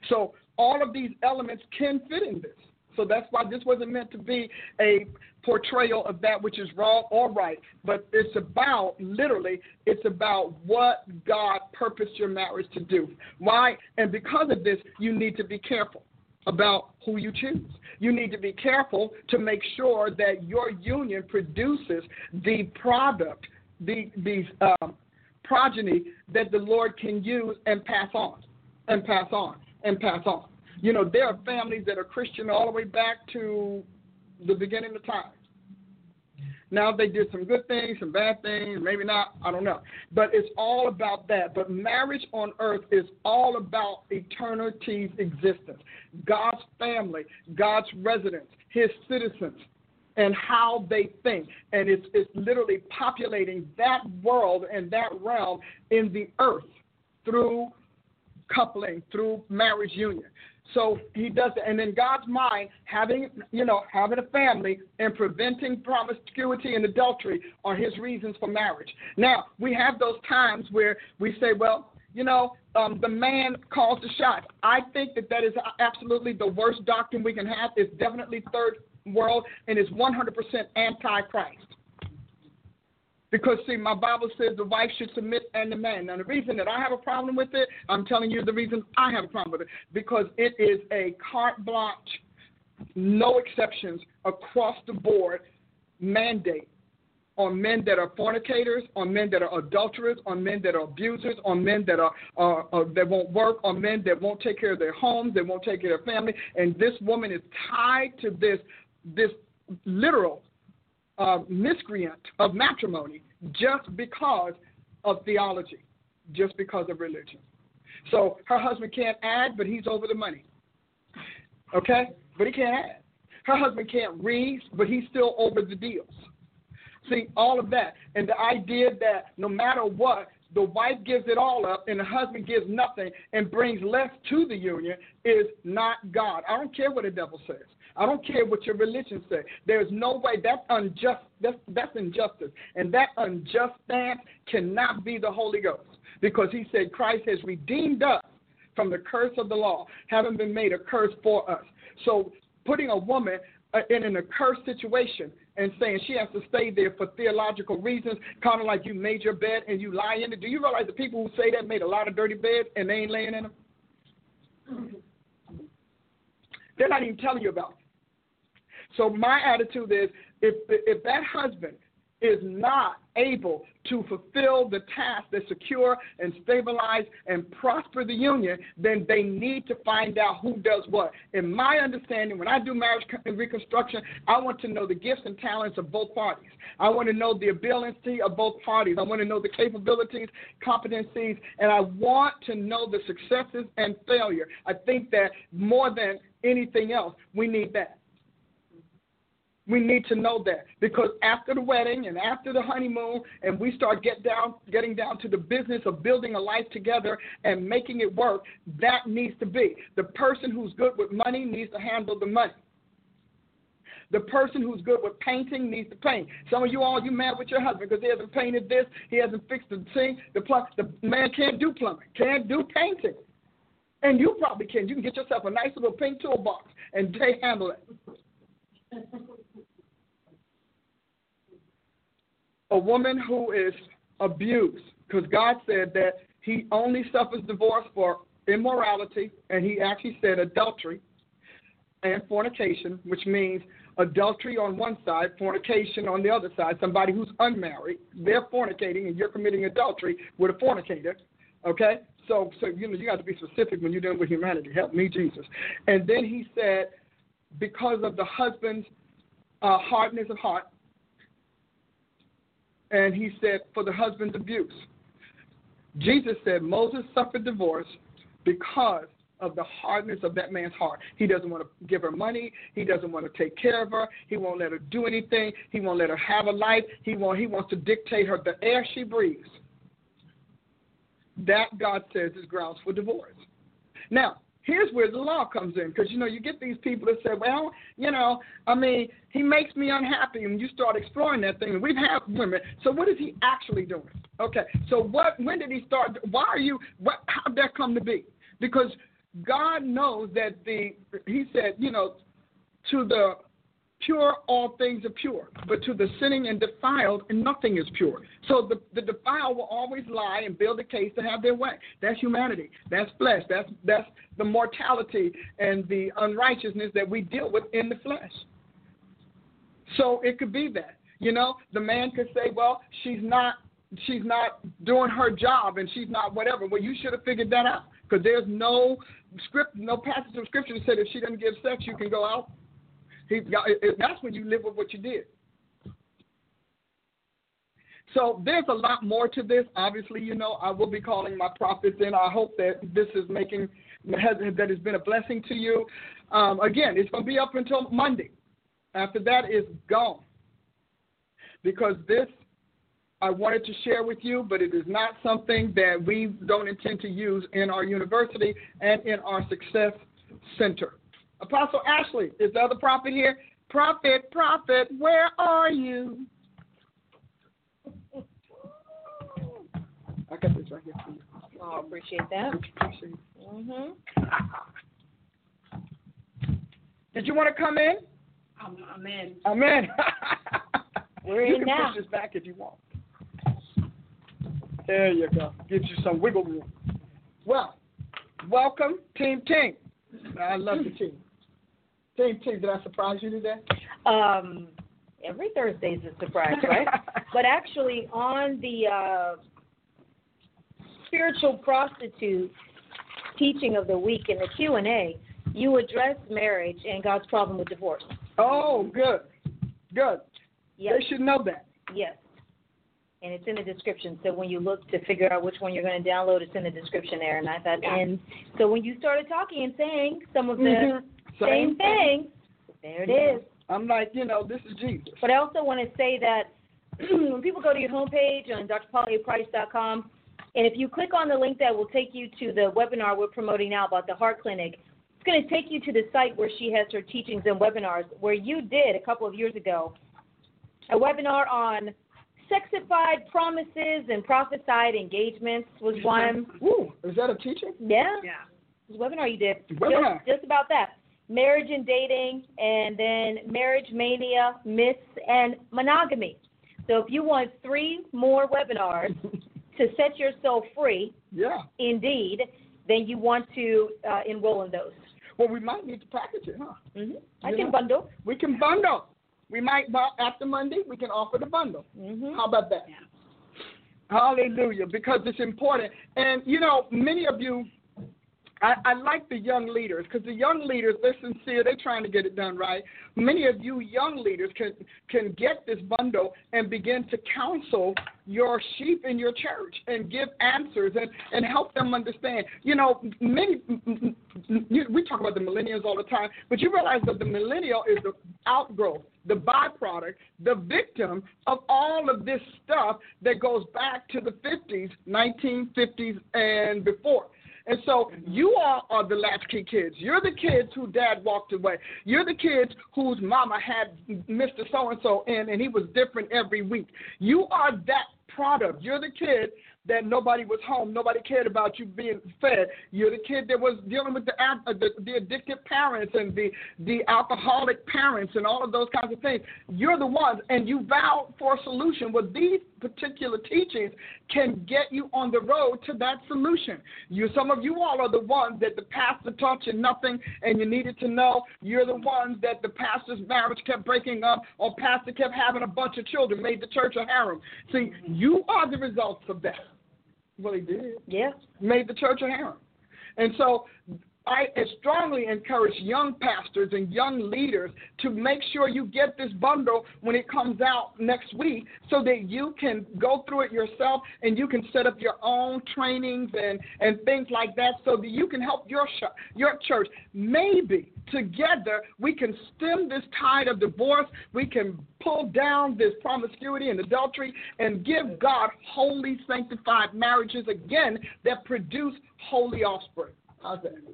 So all of these elements can fit in this. So that's why this wasn't meant to be a portrayal of that which is wrong or right, but it's about literally, it's about what God purposed your marriage to do. Why? And because of this, you need to be careful about who you choose. You need to be careful to make sure that your union produces the product, the, these um, progeny that the Lord can use and pass on, and pass on, and pass on. You know, there are families that are Christian all the way back to the beginning of time. Now they did some good things, some bad things, maybe not, I don't know. But it's all about that. But marriage on earth is all about eternity's existence. God's family, God's residence, his citizens, and how they think. And it's, it's literally populating that world and that realm in the earth through coupling, through marriage union. So he does that. And in God's mind, having you know, having a family and preventing promiscuity and adultery are his reasons for marriage. Now, we have those times where we say, well, you know, um, the man calls the shots. I think that that is absolutely the worst doctrine we can have. It's definitely third world and is 100% anti-Christ. Because see, my Bible says the wife should submit and the man. Now the reason that I have a problem with it, I'm telling you the reason I have a problem with it. Because it is a carte blanche, no exceptions, across the board mandate on men that are fornicators, on men that are adulterers, on men that are abusers, on men that are uh, uh, that won't work, on men that won't take care of their homes, they won't take care of their family, and this woman is tied to this this literal uh, miscreant of matrimony just because of theology, just because of religion. So her husband can't add, but he's over the money. Okay? But he can't add. Her husband can't read, but he's still over the deals. See, all of that. And the idea that no matter what, the wife gives it all up and the husband gives nothing and brings less to the union is not God. I don't care what the devil says. I don't care what your religion says. There's no way that's unjust. That's, that's injustice. And that unjust stance cannot be the Holy Ghost because he said Christ has redeemed us from the curse of the law, having been made a curse for us. So putting a woman uh, in an accursed situation and saying she has to stay there for theological reasons, kind of like you made your bed and you lie in it. Do you realize the people who say that made a lot of dirty beds and they ain't laying in them? They're not even telling you about it. So my attitude is if if that husband is not able to fulfill the task that secure and stabilize and prosper the union, then they need to find out who does what. In my understanding, when I do marriage and reconstruction, I want to know the gifts and talents of both parties. I want to know the ability of both parties. I want to know the capabilities, competencies, and I want to know the successes and failure. I think that more than anything else, we need that. We need to know that because after the wedding and after the honeymoon, and we start get down, getting down to the business of building a life together and making it work, that needs to be the person who's good with money needs to handle the money. The person who's good with painting needs to paint. Some of you all, you mad with your husband because he hasn't painted this, he hasn't fixed the sink. The plum, the man can't do plumbing, can't do painting, and you probably can. You can get yourself a nice little pink toolbox and [laughs] they handle it. A woman who is abused, because God said that He only suffers divorce for immorality, and He actually said adultery and fornication, which means adultery on one side, fornication on the other side. Somebody who's unmarried, they're fornicating, and you're committing adultery with a fornicator. Okay, so so you know you got to be specific when you're dealing with humanity. Help me, Jesus. And then He said, because of the husband's uh, hardness of heart, and he said, for the husband's abuse. Jesus said Moses suffered divorce because of the hardness of that man's heart. He doesn't want to give her money. He doesn't want to take care of her. He won't let her do anything. He won't let her have a life. He want, he wants to dictate her the air she breathes. That God says is grounds for divorce. Now, here's where the law comes in. Because you know you get these people that say well you know i mean he makes me unhappy and you start exploring that thing. And we've had women. So what is he actually doing? Okay so what when did he start? Why are you what how did that come to be? Because god knows that the he said you know to the pure, all things are pure. But to the sinning and defiled, nothing is pure. So the, the defiled will always lie and build a case to have their way. That's humanity. That's flesh. That's that's the mortality and the unrighteousness that we deal with in the flesh. So it could be that. You know, the man could say, Well, she's not she's not doing her job and she's not whatever. Well, you should have figured that out. Because there's no script, no passage of scripture that said if she doesn't give sex, you can go out he, that's when you live with what you did. So there's a lot more to this. Obviously, you know, I will be calling my prophets in. I hope that this is making has, that has been a blessing to you. Um, again, it's going to be up until Monday. After that is gone. Because this I wanted to share with you, but it is not something that we don't intend to use in our university and in our success center. Apostle Ashley is the other prophet here. Prophet, prophet, where are you? I got this right here for you. Oh, appreciate that. Appreciate Mhm. Did you want to come in? I'm, I'm in. I'm in. [laughs] We're you in can now. push this back if you want. There you go. Gives you some wiggle room. Well, welcome, Team Team. I love the team. Did I surprise you today? Um, every Thursday is a surprise, right? [laughs] but actually, on the uh, spiritual prostitute teaching of the week in the Q and A, you address marriage and God's problem with divorce. Oh, good. Good. Yes. They should know that. Yes. And it's in the description. So when you look to figure out which one you're going to download, it's in the description there. And I thought, and so when you started talking and saying some of the Mhm. Same thing. there it is. I'm like, you know, this is Jesus. But I also want to say that [clears throat] when people go to your homepage on drpaulaprice.com, and if you click on the link that will take you to the webinar we're promoting now about the heart clinic, it's going to take you to the site where she has her teachings and webinars, where you did a couple of years ago a webinar on sexified promises and prophesied engagements was one. Ooh, is that a teaching? Yeah, Yeah. it was a webinar you did. Webinar. Just, just about that. Marriage and dating, and then marriage mania, myths, and monogamy. So if you want three more webinars [laughs] to set yourself free, Yeah. indeed, then you want to uh, enroll in those. Well, we might need to package it, huh? hmm I You can know? bundle. We can bundle. We might, after Monday, we can offer the bundle. hmm How about that? Hallelujah, because it's important. And, you know, many of you, I, I like the young leaders because the young leaders, they're sincere, they're trying to get it done right. Many of you young leaders can, can get this bundle and begin to counsel your sheep in your church and give answers and, and help them understand. You know, many, we talk about the millennials all the time, but you realize that the millennial is the outgrowth, the byproduct, the victim of all of this stuff that goes back to the 50s, 1950s, and before. And so you all are the latchkey kids. You're the kids who dad walked away. You're the kids whose mama had Mr. So and so in, and he was different every week. You are that product. You're the kid that nobody was home, nobody cared about you being fed. You're the kid that was dealing with the uh, the, the addicted parents and the the alcoholic parents and all of those kinds of things. You're the ones, and you vowed for a solution. Well, these particular teachings can get you on the road to that solution. You, some of you all are the ones that the pastor taught you nothing, and you needed to know. You're the ones that the pastor's marriage kept breaking up, or pastor kept having a bunch of children, made the church a harem. See, you are the results of that. Well, he did. Yeah. Made the church a harem. And so I strongly encourage young pastors and young leaders to make sure you get this bundle when it comes out next week so that you can go through it yourself and you can set up your own trainings and, and things like that so that you can help your, sh- your church. Maybe together we can stem this tide of divorce. We can pull down this promiscuity and adultery and give God holy, sanctified marriages again that produce holy offspring.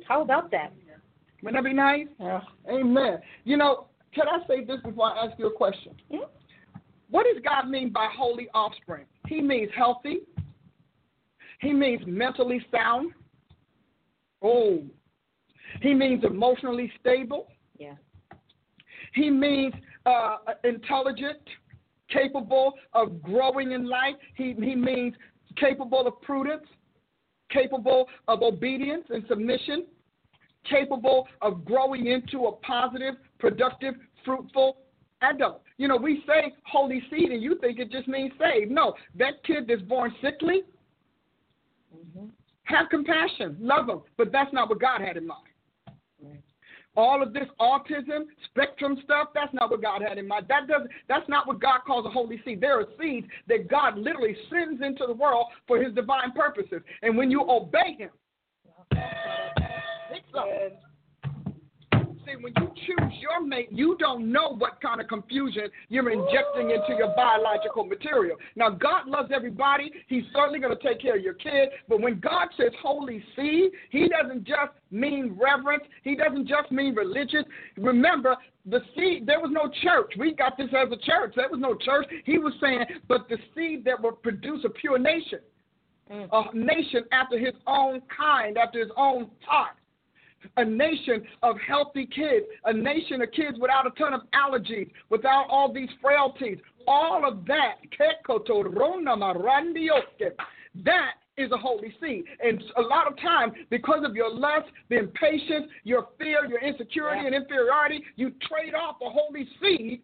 How about that? Wouldn't that be nice? Yeah. Amen. You know, can I say this before I ask you a question? Yeah. What does God mean by holy offspring? He means healthy. He means mentally sound. Oh. He means emotionally stable. Yeah. He means uh, intelligent, capable of growing in life. He, he means capable of prudence, capable of obedience and submission, capable of growing into a positive, productive, fruitful adult. You know, we say holy seed and you think it just means saved. No, that kid that's born sickly, mm-hmm. have compassion, love them, but that's not what God had in mind. All of this autism, spectrum stuff, that's not what God had in mind. That doesn't that's not what God calls a holy seed. There are seeds that God literally sends into the world for his divine purposes. And when you obey him, it's. See, when you choose your mate, you don't know what kind of confusion you're injecting into your biological material. Now, God loves everybody. He's certainly going to take care of your kid. But when God says holy seed, He doesn't just mean reverence, He doesn't just mean religious. Remember, the seed, there was no church. We got this as a church. There was no church. He was saying, but the seed that will produce a pure nation, mm. a nation after His own kind, after His own heart a nation of healthy kids, a nation of kids without a ton of allergies, without all these frailties. All of that, That is a holy seed. And a lot of times, because of your lust, the impatience, your fear, your insecurity, Yeah. and inferiority, you trade off a holy seed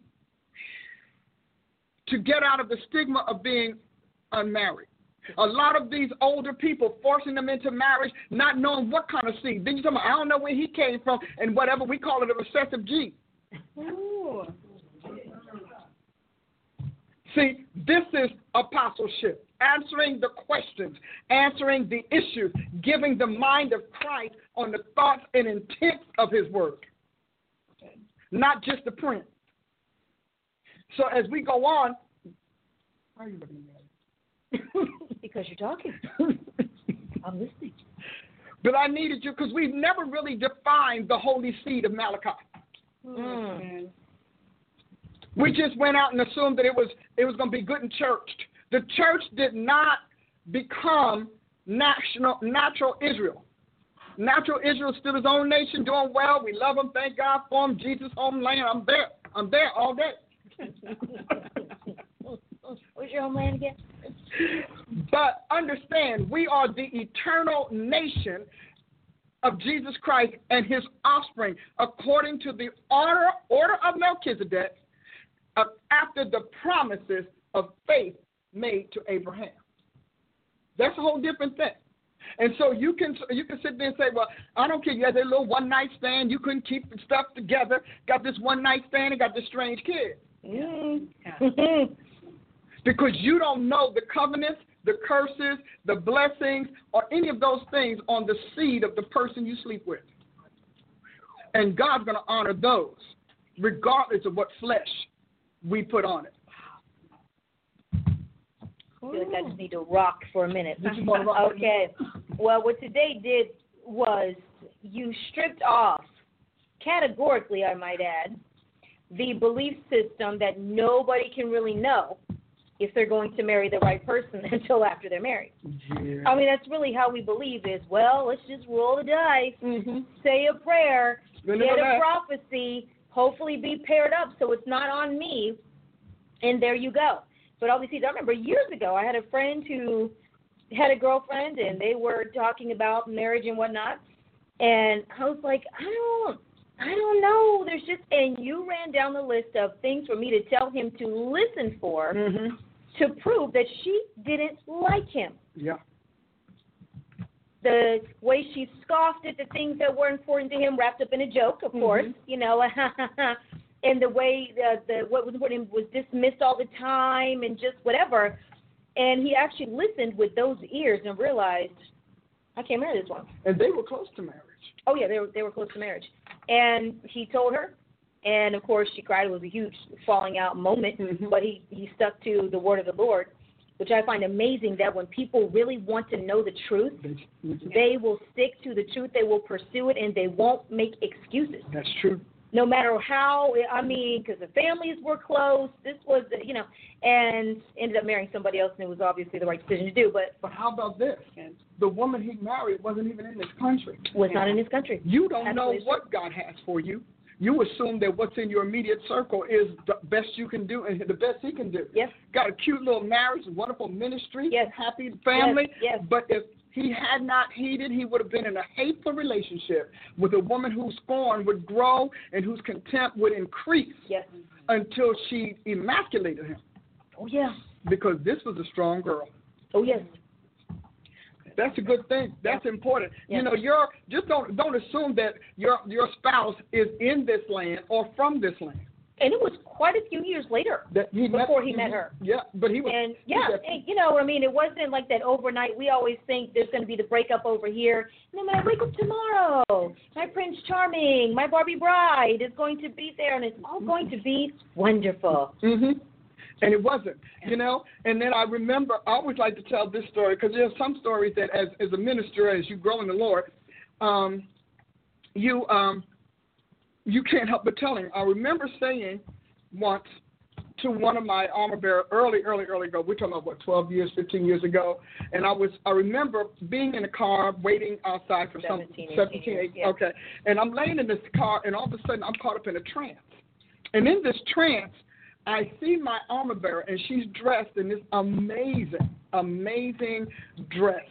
to get out of the stigma of being unmarried. A lot of these older people forcing them into marriage, not knowing what kind of seed. Then you talking about, I don't know where he came from, and whatever we call it a recessive gene. See, this is apostleship. Answering the questions, answering the issues, giving the mind of Christ on the thoughts and intents of his word, not just the print. So as we go on, are you looking at me? Because you're talking. [laughs] I'm listening. But I needed you because we've never really defined the holy seed of Malachi. Mm. We just went out and assumed that it was it was going to be good and churched. The church did not become national natural Israel. Natural Israel is still his own nation, doing well. We love him. Thank God for him. Jesus' homeland. I'm there. I'm there all day. [laughs] Where's your homeland again? But understand, we are the eternal nation of Jesus Christ and his offspring, according to the order, order of Melchizedek, uh, after the promises of faith made to Abraham. That's a whole different thing. And so you can you can sit there and say, well, I don't care. You had that little one night stand. You couldn't keep stuff together. Got this one night stand and got this strange kid Mm. [laughs] because you don't know the covenants, the curses, the blessings, or any of those things on the seed of the person you sleep with. And God's going to honor those, regardless of what flesh we put on it. I feel like I just need to rock for a minute. You just wanna rock? Okay. Well, what today did was you stripped off, categorically, I might add, the belief system that nobody can really know if they're going to marry the right person [laughs] until after they're married. I mean, that's really how we believe is, well, let's just roll the dice, Mm-hmm. say a prayer, Remember get a that? prophecy, hopefully be paired up so it's not on me, and there you go. But obviously, I remember years ago, I had a friend who had a girlfriend, and they were talking about marriage and whatnot, and I was like, I don't. I don't know. There's just, and you ran down the list of things for me to tell him to listen for Mm-hmm. to prove that she didn't like him Yeah. the way she scoffed at the things that were important to him, wrapped up in a joke, of course, you know, [laughs] and the way the, the what was important was dismissed all the time and just whatever. And he actually listened with those ears and realized, I can't marry this one. And they were close to marriage. Oh yeah, they were they were close to marriage. And he told her, and of course she cried. It was a huge falling out moment. Mhm. But he he stuck to the word of the Lord, which I find amazing. That when people really want to know the truth, they will stick to the truth. They will pursue it, and they won't make excuses. That's true. No matter how, I mean, because the families were close. This was, you know, and ended up marrying somebody else, and it was obviously the right decision to do. But But how about this? The woman he married wasn't even in this country. was not in this country. You don't Absolutely know what God has for you. You assume that what's in your immediate circle is the best you can do and the best he can do. Yes. Got a cute little marriage, wonderful ministry, Yes. happy family. Yes, yes. But if he had not heeded, he would have been in a hateful relationship with a woman whose scorn would grow and whose contempt would increase Yes. until she emasculated him. Oh yeah. Because this was a strong girl. Oh yes. That's a good thing. That's important. You know, you're just don't don't assume that your your spouse is in this land or from this land. And it was quite a few years later. That he Before met, he met her. Yeah, but he was. And yeah, and, you know I mean. It wasn't like that overnight. We always think there's going to be the breakup over here. And then when I wake up tomorrow, my Prince Charming, my Barbie Bride is going to be there, and it's all going to be wonderful. Mm-hmm. And it wasn't, you know. And then I remember, I always like to tell this story because there's some stories that, as as a minister, as you grow in the Lord, um, you um, you can't help but telling. I remember saying once to one of my armor bearer early, early, early ago. We're talking about what, 12 years, 15 years ago. And I was, I remember being in the car waiting outside for some 17, 18 17, years, 18, yeah. okay. And I'm laying in this car, and all of a sudden I'm caught up in a trance. And in this trance, I see my armor bearer, and she's dressed in this amazing, amazing dress.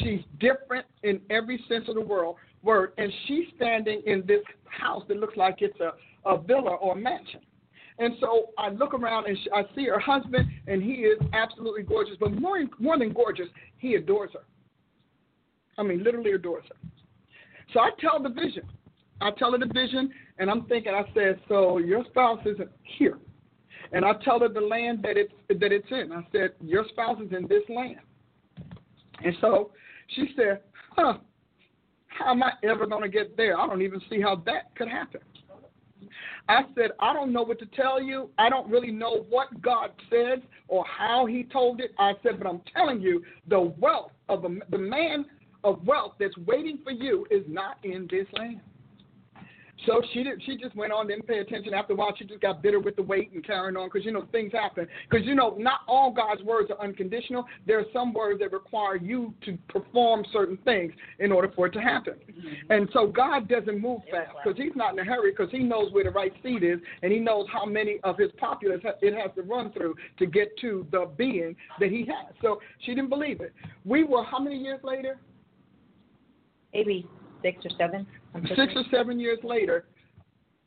She's different in every sense of the world word, and she's standing in this house that looks like it's a, a villa or a mansion. And so I look around and I see her husband, and he is absolutely gorgeous. But more, more than gorgeous, he adores her. I mean, literally adores her. So I tell the vision. I tell her the vision, and I'm thinking, I said, so your spouse isn't here. And I tell her the land that it's that it's in. I said, your spouse is in this land. And so she said, huh, how am I ever going to get there? I don't even see how that could happen. I said, I don't know what to tell you. I don't really know what God said or how He told it. I said, but I'm telling you, the wealth of the man of wealth that's waiting for you is not in this land. So she did. She just went on, didn't pay attention. After a while, she just got bitter with the weight and carrying on because you know things happen. Because you know not all God's words are unconditional. There are some words that require you to perform certain things in order for it to happen. Mm-hmm. And so God doesn't move fast because He's not in a hurry because He knows where the right seed is and He knows how many of His populace it has to run through to get to the being that He has. So she didn't believe it. We were how many years later? Maybe six or seven. Six or seven years later,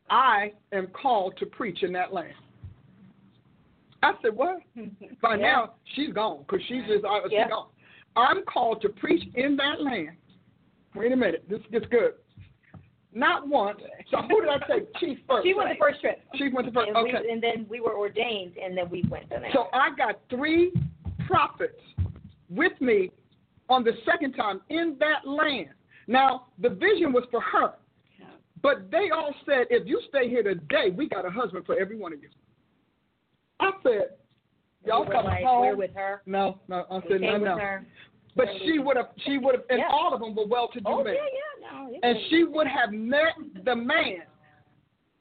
I am called to preach in that land. I said, what? [laughs] By yeah. now, she's gone because she's just uh, she's yeah. gone. I'm called to preach in that land. Wait a minute, this gets good. Not once. So who did I say? [laughs] Chief first. She went the first trip. She went the first. And okay. We, and then we were ordained, and then we went the next. So I got three prophets with me on the second time in that land. Now, the vision was for her. But they all said, if you stay here today, we got a husband for every one of you. I said, y'all we come like, home. We're with her. No, no. I said, no, no. Her. But she would have, she would have, and yeah. all of them were well-to-do oh, men. Yeah, yeah, no, and she would have met the man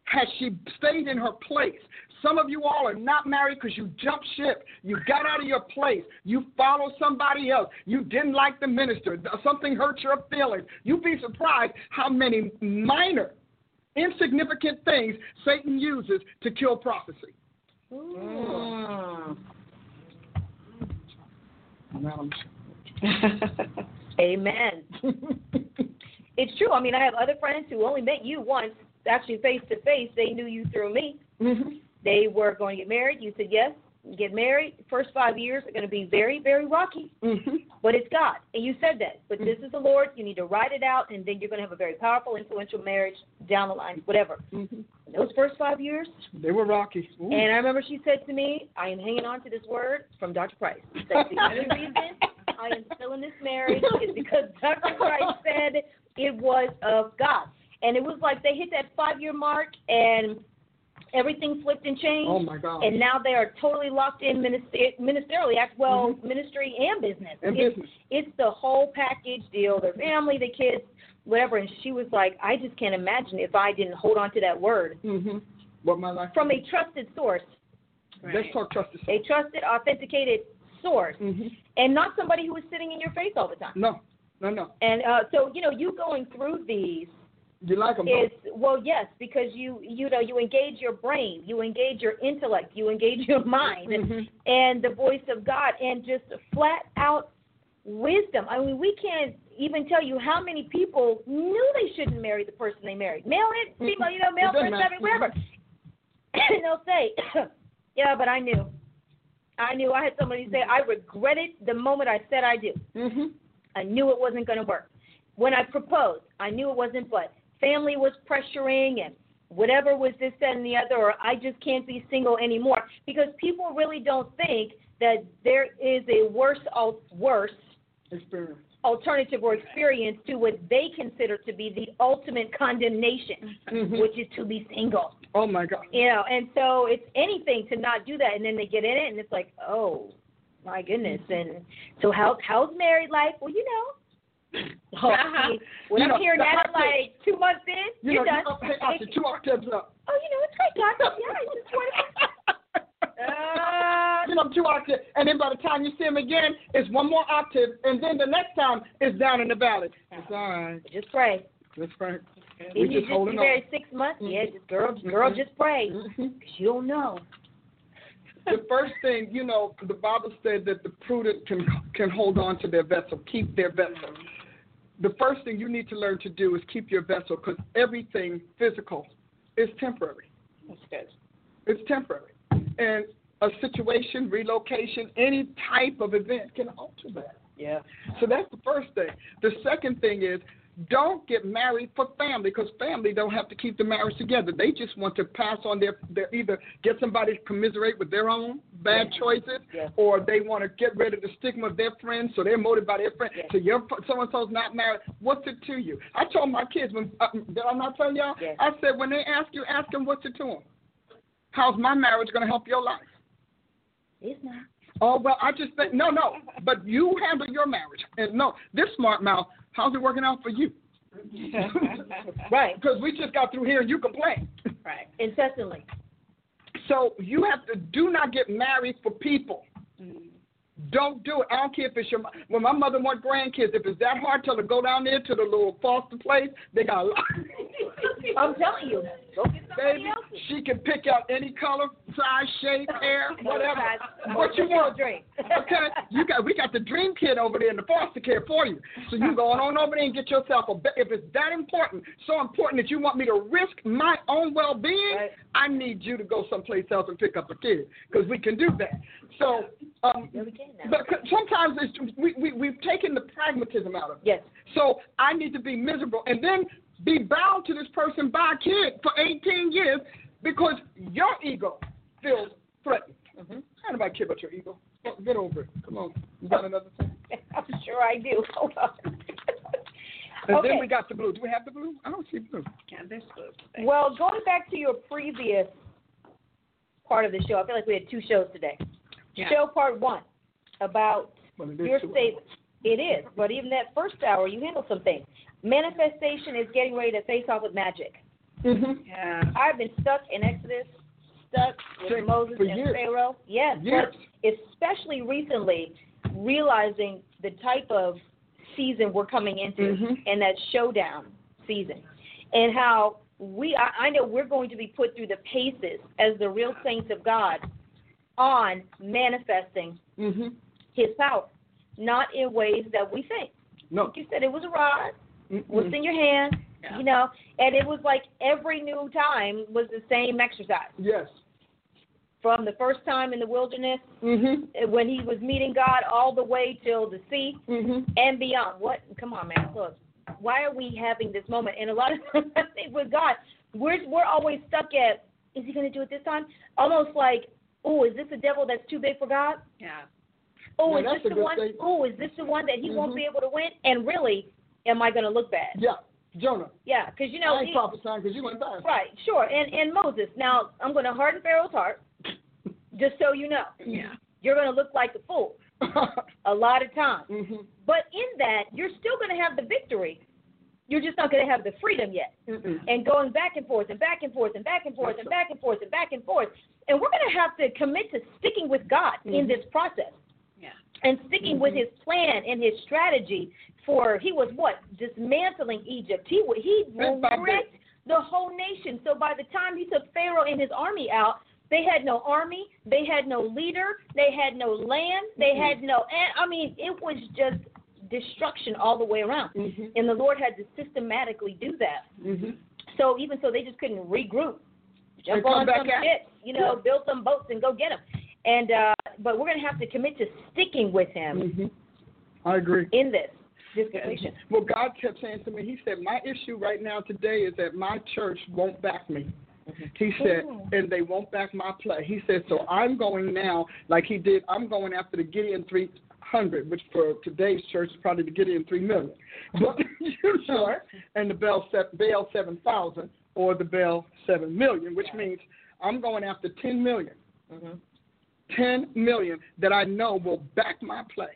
had she stayed in her place. Some of you all are not married because you jumped ship. You got out of your place. You followed somebody else. You didn't like the minister. Something hurt your feelings. You'd be surprised how many minor, insignificant things Satan uses to kill prophecy. Mm. [laughs] Amen. [laughs] it's true. I mean, I have other friends who only met you once, actually face to face. They knew you through me. Mm-hmm. They were going to get married. You said yes. Get married. First five years are going to be very, very rocky. Mm-hmm. But it's God, and you said that. But mm-hmm. this is the Lord. You need to write it out, and then you're going to have a very powerful, influential marriage down the line, whatever. Mm-hmm. Those first five years, they were rocky. Ooh. And I remember she said to me, "I am hanging on to this word from Dr. Price. That's the only [laughs] reason I am still in this marriage is because Dr. Price said it was of God." And it was like they hit that five year mark, and everything flipped and changed. Oh my God! And now they are totally locked in minister- ministerially, well, mm-hmm. ministry and business. And it's, business. It's the whole package deal. Their family, the kids, whatever. And she was like, I just can't imagine if I didn't hold on to that word. Mm-hmm. What my life from a trusted source. Right. Let's talk trusted. Source. A trusted, authenticated source, mm-hmm. and not somebody who is sitting in your face all the time. No, no, no. And uh, so you know, you going through these you like them? Is well, yes, because you you know you engage your brain, you engage your intellect, you engage your mind, mm-hmm. and the voice of God, and just flat out wisdom. I mean, we can't even tell you how many people knew they shouldn't marry the person they married. Male it, mm-hmm. female, you know, male, person, whatever. and [coughs] they'll say, [coughs] "Yeah, but I knew." I knew. I had somebody say, "I regretted the moment I said I do." Mm-hmm. I knew it wasn't going to work. When I proposed, I knew it wasn't. But family was pressuring and whatever was this, that, and the other, or I just can't be single anymore. Because people really don't think that there is a worse, worse experience. alternative or experience to what they consider to be the ultimate condemnation, mm-hmm. which is to be single. Oh my God. You know, and so it's anything to not do that, and then they get in it, and it's like, oh my goodness. And so how how's married life? Well, you know [laughs] Oh, when you I'm hearing that like two months in, you you're know, done. You hey, [laughs] after two octaves up. Oh, you know, it's great, Doctor. [laughs] Yeah, I just want to. Uh, you know, two octaves, and then by the time you see him again, it's one more octave, and then the next time it's down in the valley. It's all right. Just pray. Just pray. We just holding on. six months. Mm-hmm. Yeah, just girl, girl, just pray, because you don't know. the first thing, you know, the Bible said that the prudent can can hold on to their vessel, keep their vessel. The first thing you need to learn to do is keep your vessel because everything physical is temporary. That's good. It's temporary. And a situation, relocation, any type of event can alter that. Yeah. So that's the first thing. The second thing is don't get married for family because family don't have to keep the marriage together. They just want to pass on their, their either get somebody to commiserate with their own bad choices, Yeah. or they want to get rid of the stigma of their friends, so they're motivated by their friends. Yeah. So your so and so's not married. What's it to you? I told my kids when uh, did I not tell y'all? I said when they ask you, ask them what's it to them. How's my marriage going to help your life? It's not. Oh well, I just think no, no. But you handle your marriage, and no, this smart mouth. How's it working out for you? [laughs] Right. Because we just got through here and you complain. Right. Incessantly. So you have to do not get married for people. Mm-hmm. Don't do it. I don't care if it's your. When my mother want grandkids, if it's that hard, tell her go down there to the little foster place. They got. a lot. [laughs] I'm telling you. Go get somebody Baby, else's. She can pick out any color, size, shape, [laughs] hair, whatever. What you want? dream? okay, you got we got the dream kid over there in the foster care for you. So you go on over there and get yourself a. If it's that important, so important that you want me to risk my own well-being, Right. I need you to go someplace else and pick up a kid because we can do that. So, um, Yeah, we can now. but sometimes it's, we, we we've taken the pragmatism out of it. Yes. So I need to be miserable and then be bound to this person by a kid for 18 years because your ego feels threatened. Mm-hmm. I don't care about your ego. Get- Get over it. Come on. You got another thing? [laughs] I'm sure I do. Hold on. And okay. then we got the blue. Do we have the blue? I don't see blue. Well, going back to your previous part of the show, I feel like we had two shows today. Show part one about Well, your two statement. It is, but even that first hour, you handled some things. Manifestation is getting ready to face off with magic. Mm-hmm. Yeah. I've been stuck in Exodus, stuck with Same, Moses and years. Pharaoh. Yes, Years. but especially recently, realizing the type of season we're coming into Mhm. and that showdown season, and how we I, I know we're going to be put through the paces as the real saints of God on manifesting Mm-hmm. His power, not in ways that we think. No. Like you said, it was a rod. What's Mm-mm. in your hand? Yeah. You know, and it was like every new time was the same exercise. Yes. From the first time in the wilderness, Mm-hmm. uh, when he was meeting God, all the way till the sea Mm-hmm. and beyond. What? Come on, man. Look, why are we having this moment? And a lot of [laughs] times, with God, we're we're always stuck at, is he going to do it this time? Almost like, oh, is this a devil that's too big for God? Yeah. Oh, Yeah, is this the good one? statement. Oh, is this the one that he won't Mhm. be able to win? And really, am I going to look bad? Yeah. Jonah. Yeah, because you know, I ain't he- prophesying because you went fast. right, sure. And and Moses. Now I'm going to harden Pharaoh's heart, [laughs] just so you know. Yeah. You're going to look like a fool [laughs] a lot of times. mm-hmm. But in that, you're still going to have the victory. You're just not going to have the freedom yet. Mm-mm. And going back and forth and back and forth and back and forth and back and forth and back and forth. And we're going to have to commit to sticking with God in Mhm. this process. And sticking with his plan and his strategy for he was what dismantling Egypt. He he wrecked the whole nation. So by the time he took Pharaoh and his army out, they had no army, they had no leader, they had no land, they Mhm. had no. And I mean, it was just destruction all the way around. Mhm. And the Lord had to systematically do that. Mm-hmm. So even so, they just couldn't regroup, jump on some shit, you know, build some boats and go get them. And uh, but we're gonna have to commit to sticking with Him Mm-hmm. I agree. in this dispensation. Well, God kept saying to me, He said, My issue right now today is that my church won't back me. He said, and they won't back my play. He said, so I'm going now, like he did, I'm going after the Gideon 300, which for today's church is probably the Gideon 3 million. [laughs] But, you know, and the Baal, se- 7,000 or the Baal 7 million, which means I'm going after 10 million. Mhm. 10 million that I know will back my play.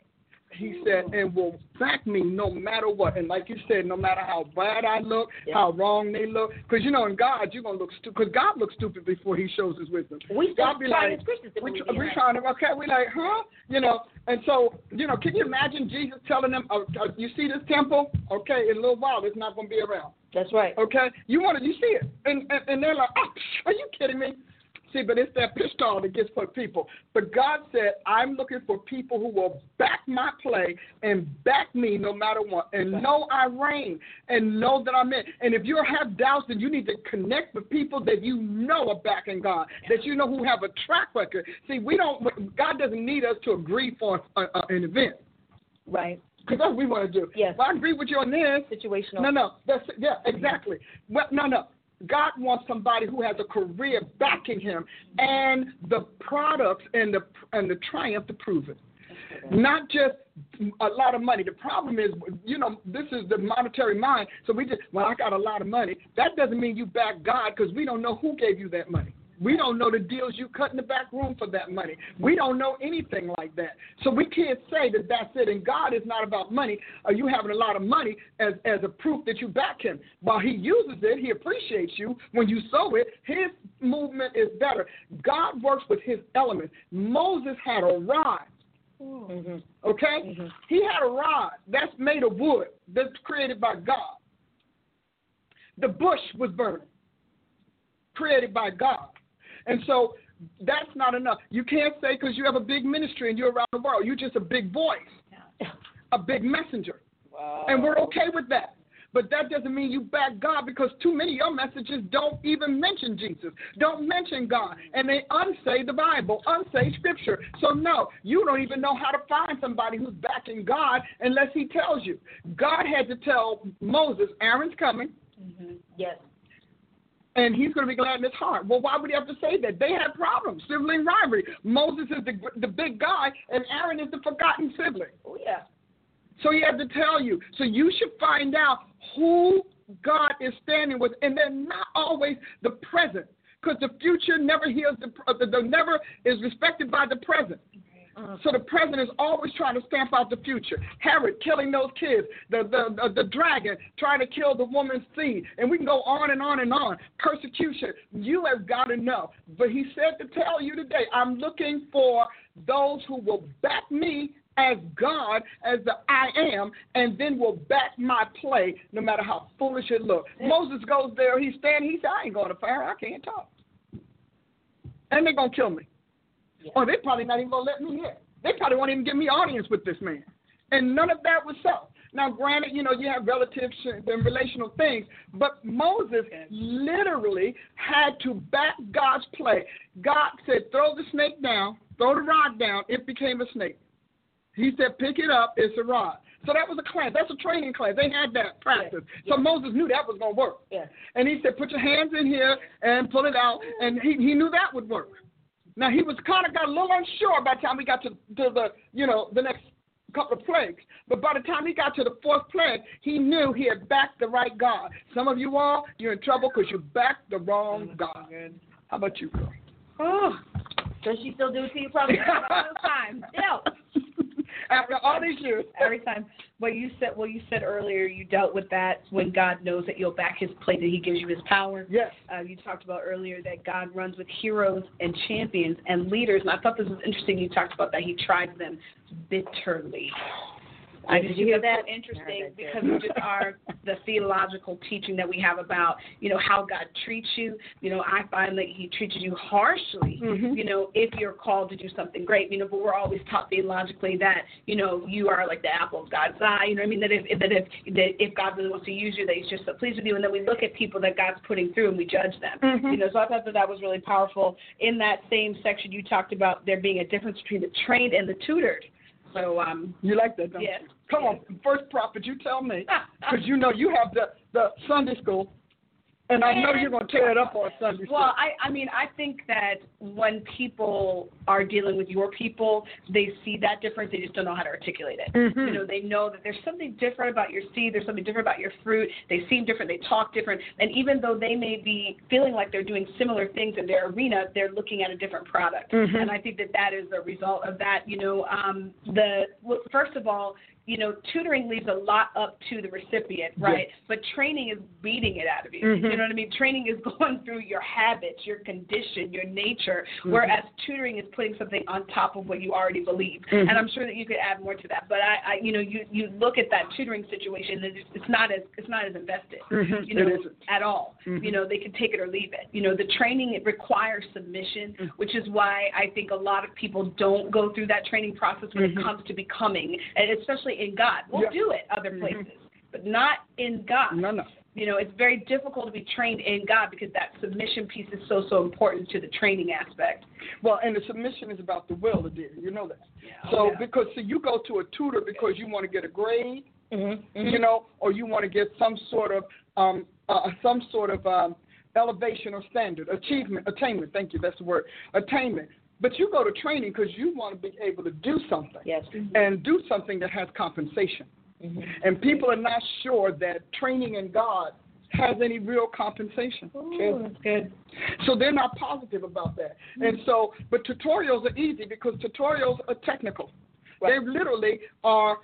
He said, and will back me no matter what. And like you said, no matter how bad I look, Yeah. how wrong they look. Because, you know, in God, you're going to look stupid. Because God looks stupid before he shows his wisdom. We still God be trying like, as Christians to we, tr- we trying to, okay, we like, huh? You know, and so, you know, can you imagine Jesus telling them, uh, uh, you see this temple? Okay, in a little while, it's not going to be around. That's right. Okay, you want to, you see it, and, and and they're like, oh, are you kidding me? See, but it's that [laughs] pistol that gets for people. But God said, I'm looking for people who will back my play and back me no matter what, and know I reign and know that I'm in. And if you have doubts, then you need to connect with people that you know are backing God, that you know who have a track record. See, we don't. God doesn't need us to agree for a, a, an event. Right. Because that's what we want to do. Yes. Well, I agree with you on this. Situational. No, no, that's yeah, exactly. Well, no, no. God wants somebody who has a career backing him and the products and the and the triumph to prove it. Not just a lot of money. The problem is, you know, this is the monetary mind. So we just, well, I got a lot of money. That doesn't mean you back God because we don't know who gave you that money. We don't know the deals you cut in the back room for that money. We don't know anything like that. So we can't say that that's it. And God is not about money or you having a lot of money as, as a proof that you back him. While he uses it, he appreciates you. When you sow it, his movement is better. God works with his elements. Moses had a rod. Mm-hmm. Okay? He had a rod that's made of wood that's created by God. The bush was burning, created by God. And so that's not enough. You can't say because you have a big ministry and you're around the world, you're just a big voice, a big messenger. And we're okay with that. But that doesn't mean you back God because too many of your messages don't even mention Jesus, don't mention God, and they unsay the Bible, unsay Scripture. So, no, you don't even know how to find somebody who's backing God unless He tells you. God had to tell Moses, Aaron's coming, mm-hmm. Yes. And he's going to be glad in his heart. Well, why would he have to say that? They had problems, sibling rivalry. Moses is the, the big guy, and Aaron is the forgotten sibling. Oh yeah. So he had to tell you. So you should find out who God is standing with, and they're not always the present, because the future never heals the, the, the never is respected by the present. Mm-hmm. So the president is always trying to stamp out the future. Herod killing those kids, the, the the the dragon trying to kill the woman's seed, and we can go on and on and on. Persecution. You have got to know. But he said to tell you today, I'm looking for those who will back me as God, as the I am, and then will back my play no matter how foolish it looks. Moses goes there, he's standing, he said, I ain't going to fire, I can't talk. And they're going to kill me. Or they're probably not even to let me in. They probably won't even give me audience with this man. And none of that was so. Now, granted, you know, you have relatives and relational things, but Moses literally had to back God's play. God said, throw the snake down, throw the rod down, it became a snake. He said, pick it up, it's a rod. So that was a class. That's a training class. They had that practice. So Moses knew that was going to work. Yeah. And he said, put your hands in here and pull it out. And he, he knew that would work. Now, he was kind of got a little unsure by the time we got to, to the, you know, the next couple of plagues. But by the time he got to the fourth plague, he knew he had backed the right God. Some of you all, you're in trouble because you backed the wrong mm-hmm. God. How about you, girl? Oh. Does she still do it to you? Probably all the time. After all these years. [laughs] Every time. What you said, what you said earlier, you dealt with that when God knows that you'll back His play, that He gives you His power. Yes. Uh, you talked about earlier that God runs with heroes and champions and leaders, and I thought this was interesting. You talked about that He tried them bitterly. I Did just you hear that? interesting because of just our [laughs] the theological teaching that we have about you know how God treats you. You know, I find that He treats you harshly. Mhm. You know, if you're called to do something great. You know, but we're always taught theologically that you know you are like the apple of God's eye. You know, what I mean that if that if that if God really wants to use you, that He's just so pleased with you. And then we look at people that God's putting through and we judge them. Mhm. You know, so I thought that that was really powerful. In that same section, you talked about there being a difference between the trained and the tutored. So um, You like that, don't Yes. you? Come on, first prophet, you tell me. [laughs] Because you know you have the, the Sunday school, and I know you're going to tear it up on Sunday. Well, I, I mean, I think that when people are dealing with your people, they see that difference. They just don't know how to articulate it. Mhm. You know, they know that there's something different about your seed. There's something different about your fruit. They seem different. They talk different. And even though they may be feeling like they're doing similar things in their arena, they're looking at a different product. Mhm. And I think that that is a result of that. You know, um, the well, first of all, you know, tutoring leaves a lot up to the recipient, right? But training is beating it out of you. Mhm. You know what I mean? Training is [laughs] going through your habits, your condition, your nature, Mhm. whereas tutoring is putting something on top of what you already believe. Mhm. And I'm sure that you could add more to that. But I, I you know, you you look at that tutoring situation, and it's, it's not as it's not as invested, Mhm. you know, at all. Mhm. You know, they can take it or leave it. You know, the training it requires submission, Mhm. which is why I think a lot of people don't go through that training process when it comes to becoming, and especially in God. We'll Yeah. do it other Mhm. places, but not in God. No, no. You know, it's very difficult to be trained in God because that submission piece is so so important to the training aspect. Well, and the submission is about the will of dear. You know that. Oh, So yeah. because see, you go to a tutor because you want to get a grade, Mm-hmm. you know, or you want to get some sort of um uh, some sort of um elevation or standard achievement attainment. Thank you. That's the word attainment. But you go to training because you want to be able to do something Yes. and do something that has compensation. Mm-hmm. And people are not sure that training in God has any real compensation. True. That's good. So they're not positive about that. And so, but tutorials are easy because tutorials are technical. They literally are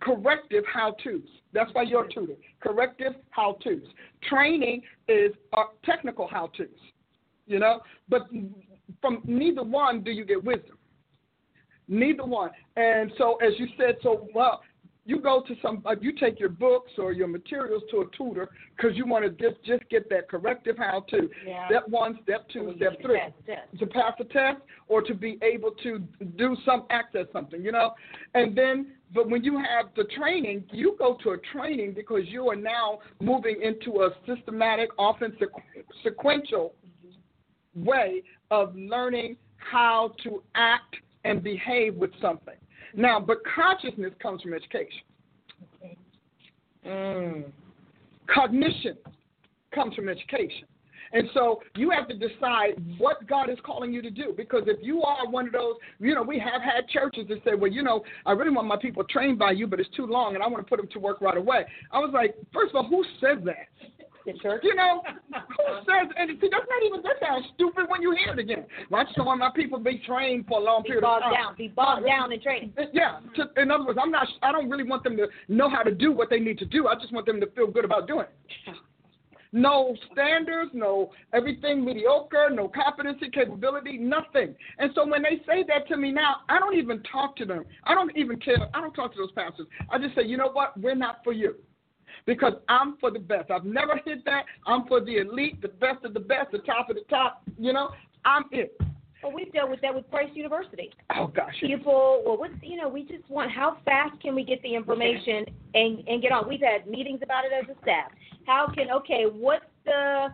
corrective how to's. That's why you're a tutor. Corrective how to's. Training is uh, technical how to's, you know, but from neither one do you get wisdom. Neither one. And so, as you said so well, you go to some, uh, you take your books or your materials to a tutor because you want to just just get that corrective how to. Yeah. Step one, step two, step three test. to pass a test or to be able to do some access something, you know. And then, but when you have the training, you go to a training because you are now moving into a systematic, often sequ- sequential way of learning how to act and behave with something. Now, but consciousness comes from education. Mm. Cognition comes from education. And so you have to decide what God is calling you to do. Because if you are one of those, you know, we have had churches that say, well, you know, I really want my people trained by you, but it's too long and I want to put them to work right away. I was like, first of all, who says that? The church. You know, who says, and see, that's not even, that sounds stupid when you hear it again. Well, I just don't want my people be trained for a long Be period of time. down. Be bogged down in training. [laughs] Yeah. To, in other words, I'm not. I don't really want them to know how to do what they need to do. I just want them to feel good about doing it. [laughs] No standards, no everything mediocre, no competency, capability, nothing. And so when they say that to me now, I don't even talk to them. I don't even care. I don't talk to those pastors. I just say, you know what? We're not for you. Because I'm for the best. I've never hit that. I'm for the elite, the best of the best, the top of the top. You know, I'm it. Well, we've dealt with that with Price University. Oh gosh. People, well, what's you know, we just want how fast can we get the information and and get on. We've had meetings about it as a staff. How can okay, what's the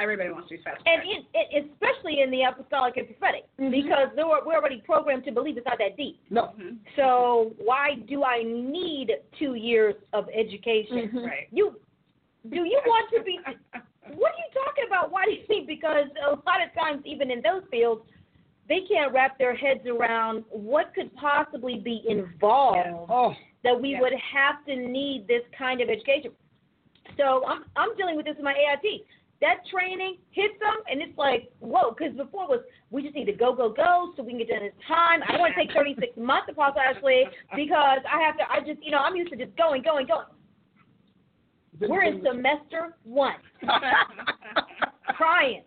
Everybody wants to be fast. and it, especially in the apostolic and prophetic because they were, we're already programmed to believe it's not that deep. No. So why do I need two years of education? Mhm. Right. You do you want to be? What are you talking about? Why do you think? Because a lot of times, even in those fields, they can't wrap their heads around what could possibly be involved Oh. that we Yeah. would have to need this kind of education. So I'm I'm dealing with this in my AIT. That training hits them, and it's like whoa, because before it was we just need to go go go so we can get done in time. I don't want to take 36 [laughs] months to Apostle Ashley because I have to. I just you know I'm used to just going going going. We're in semester one, [laughs] crying.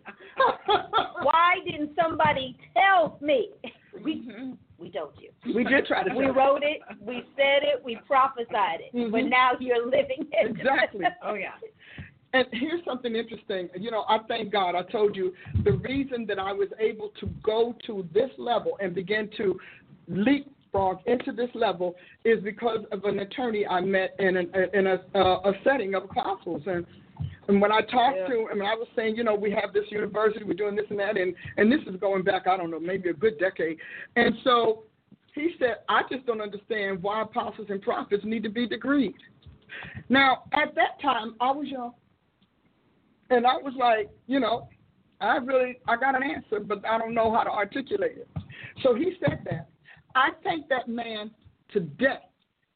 Why didn't somebody tell me? We we told you. we did try to. We wrote it, we said it, we prophesied it, but Mhm. now you're living it. Exactly. Oh yeah. [laughs] And here's something interesting. You know, I thank God. I told you the reason that I was able to go to this level and begin to leapfrog into this level is because of an attorney I met in an, in a, uh, a setting of apostles. And and when I talked to him, and I was saying, you know, we have this university, we're doing this and that, and and this is going back, I don't know, maybe a good decade. And so he said, I just don't understand why apostles and prophets need to be degreed. Now, at that time, I was young. And I was like, you know, I really, I got an answer, but I don't know how to articulate it. So he said that. I thank that man to death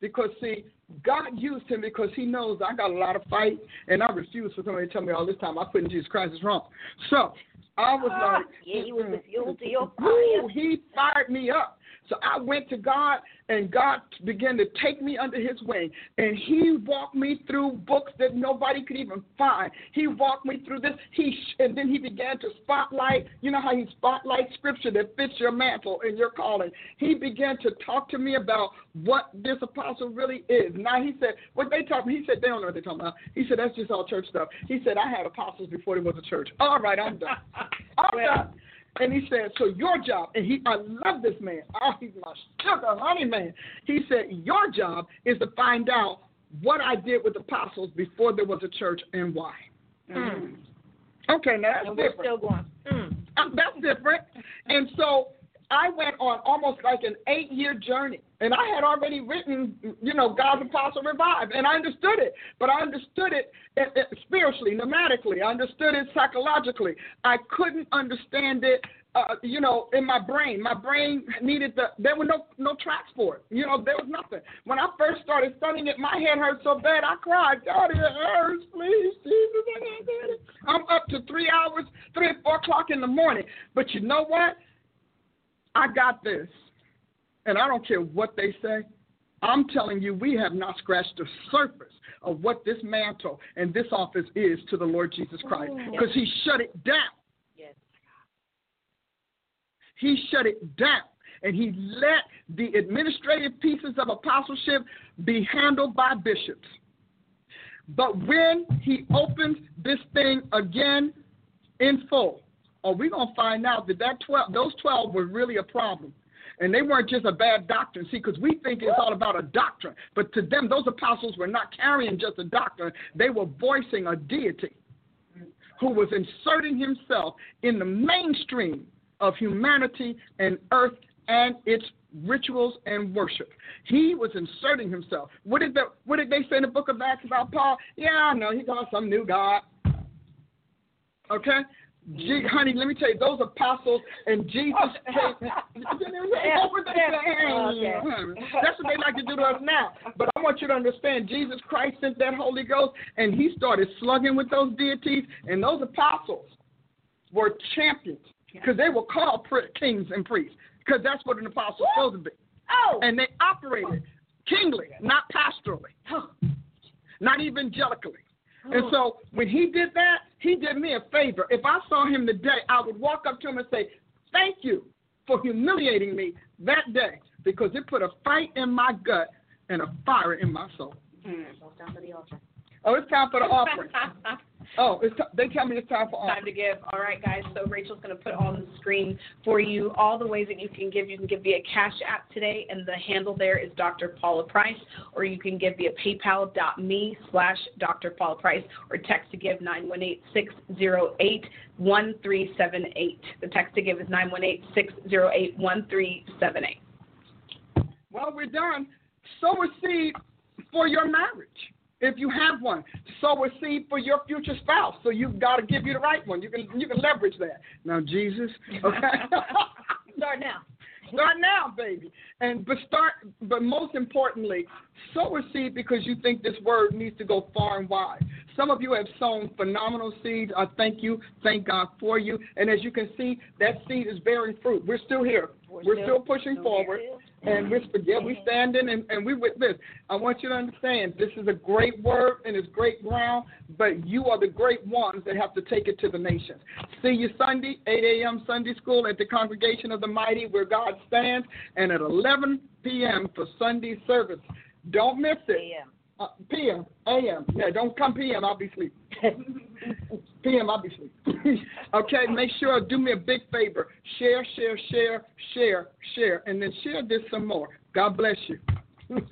because, see, God used him because he knows I got a lot of fight, and I refuse for somebody to tell me all this time I put in Jesus Christ is wrong. So I was Ah, like, yeah, he was the fuel to your fire. he fired me up. So I went to God, and God began to take me under His wing, and He walked me through books that nobody could even find. He walked me through this. He and then He began to spotlight. You know how He spotlights scripture that fits your mantle and your calling. He began to talk to me about what this apostle really is. Now He said, what they talk. He said they don't know what they're talking about. He said that's just all church stuff. He said I had apostles before there was a church. All right, I'm done. [laughs] I'm done. And he said, So your job, and he I love this man. Oh, he's my sugar honey man. He said, Your job is to find out what I did with the apostles before there was a church and why. Mm. Okay, now that's And we're different. still going. Mm. [laughs] That's different. And so I went on almost like an eight year journey. And I had already written, you know, God's Apostle Revived. And I understood it. But I understood it uh, uh, spiritually, pneumatically. I understood it psychologically. I couldn't understand it. Uh, you know, in my brain, my brain needed the. There were no no tracks for it. You know, there was nothing. When I first started studying it, my head hurt so bad I cried. God, it hurts, please, Jesus. I'm up to three hours, three or four o'clock in the morning. But you know what? I got this. And I don't care what they say. I'm telling you, we have not scratched the surface of what this mantle and this office is to the Lord Jesus Christ because he shut it down. Yes. He shut it down. And he let the administrative pieces of apostleship be handled by bishops. But when he opens this thing again in full, are we going to find out that, that 12, those 12 were really a problem? And they weren't just a bad doctrine. See, because we think it's all about a doctrine. But to them, those apostles were not carrying just a doctrine, they were voicing a deity who was inserting himself in the mainstream of humanity and earth and its rituals and worship. He was inserting himself. What did the what did they say in the book of Acts about Paul? Yeah, I know he got some new God. Okay? Gee, honey, let me tell you, those apostles and Jesus [laughs] came. That's what they say. That's what they like to do to us now. But I want you to understand, Jesus Christ sent that Holy Ghost, and He started slugging with those deities, and those apostles were champions because they were called kings and priests because that's what an apostle is supposed to be. Oh. And they operated kingly, not pastorally, not evangelically. And so when he did that, he did me a favor. If I saw him today, I would walk up to him and say, Thank you for humiliating me that day because it put a fight in my gut and a fire in my soul. Oh, it's time for the offering. [laughs] Oh, it's t- they tell me it's time for time to give. All right, guys. So Rachel's going to put on the screen for you all the ways that you can give. You can give via Cash App today, and the handle there is Dr. Paula Price, or you can give via PayPal.me slash Dr. Paula Price, or text to give 918-608-1378. The text to give is 918-608-1378. Well, we're done. Sow a seed for your marriage. If you have one, sow a seed for your future spouse. So you've got to give you the right one. You can you can leverage that. Now, Jesus, [laughs] okay. Start now. Start now, baby. And but start but most importantly, sow a seed because you think this word needs to go far and wide. Some of you have sown phenomenal seeds. I thank you. Thank God for you. And as you can see, that seed is bearing fruit. We're still here. We're, still, pushing forward. And we're yeah, we standing and, and we with this. I want you to understand this is a great word and it's great ground, but you are the great ones that have to take it to the nations. See you Sunday, 8 a.m. Sunday school at the Congregation of the Mighty where God stands, and at 11 p.m. for Sunday service. Don't miss it. Uh, PM, AM. Yeah, don't come PM. I'll be asleep. [laughs] PM, I'll be [laughs] okay, make sure, do me a big favor. Share, share, share, share, share, and then share this some more. God bless you. [laughs]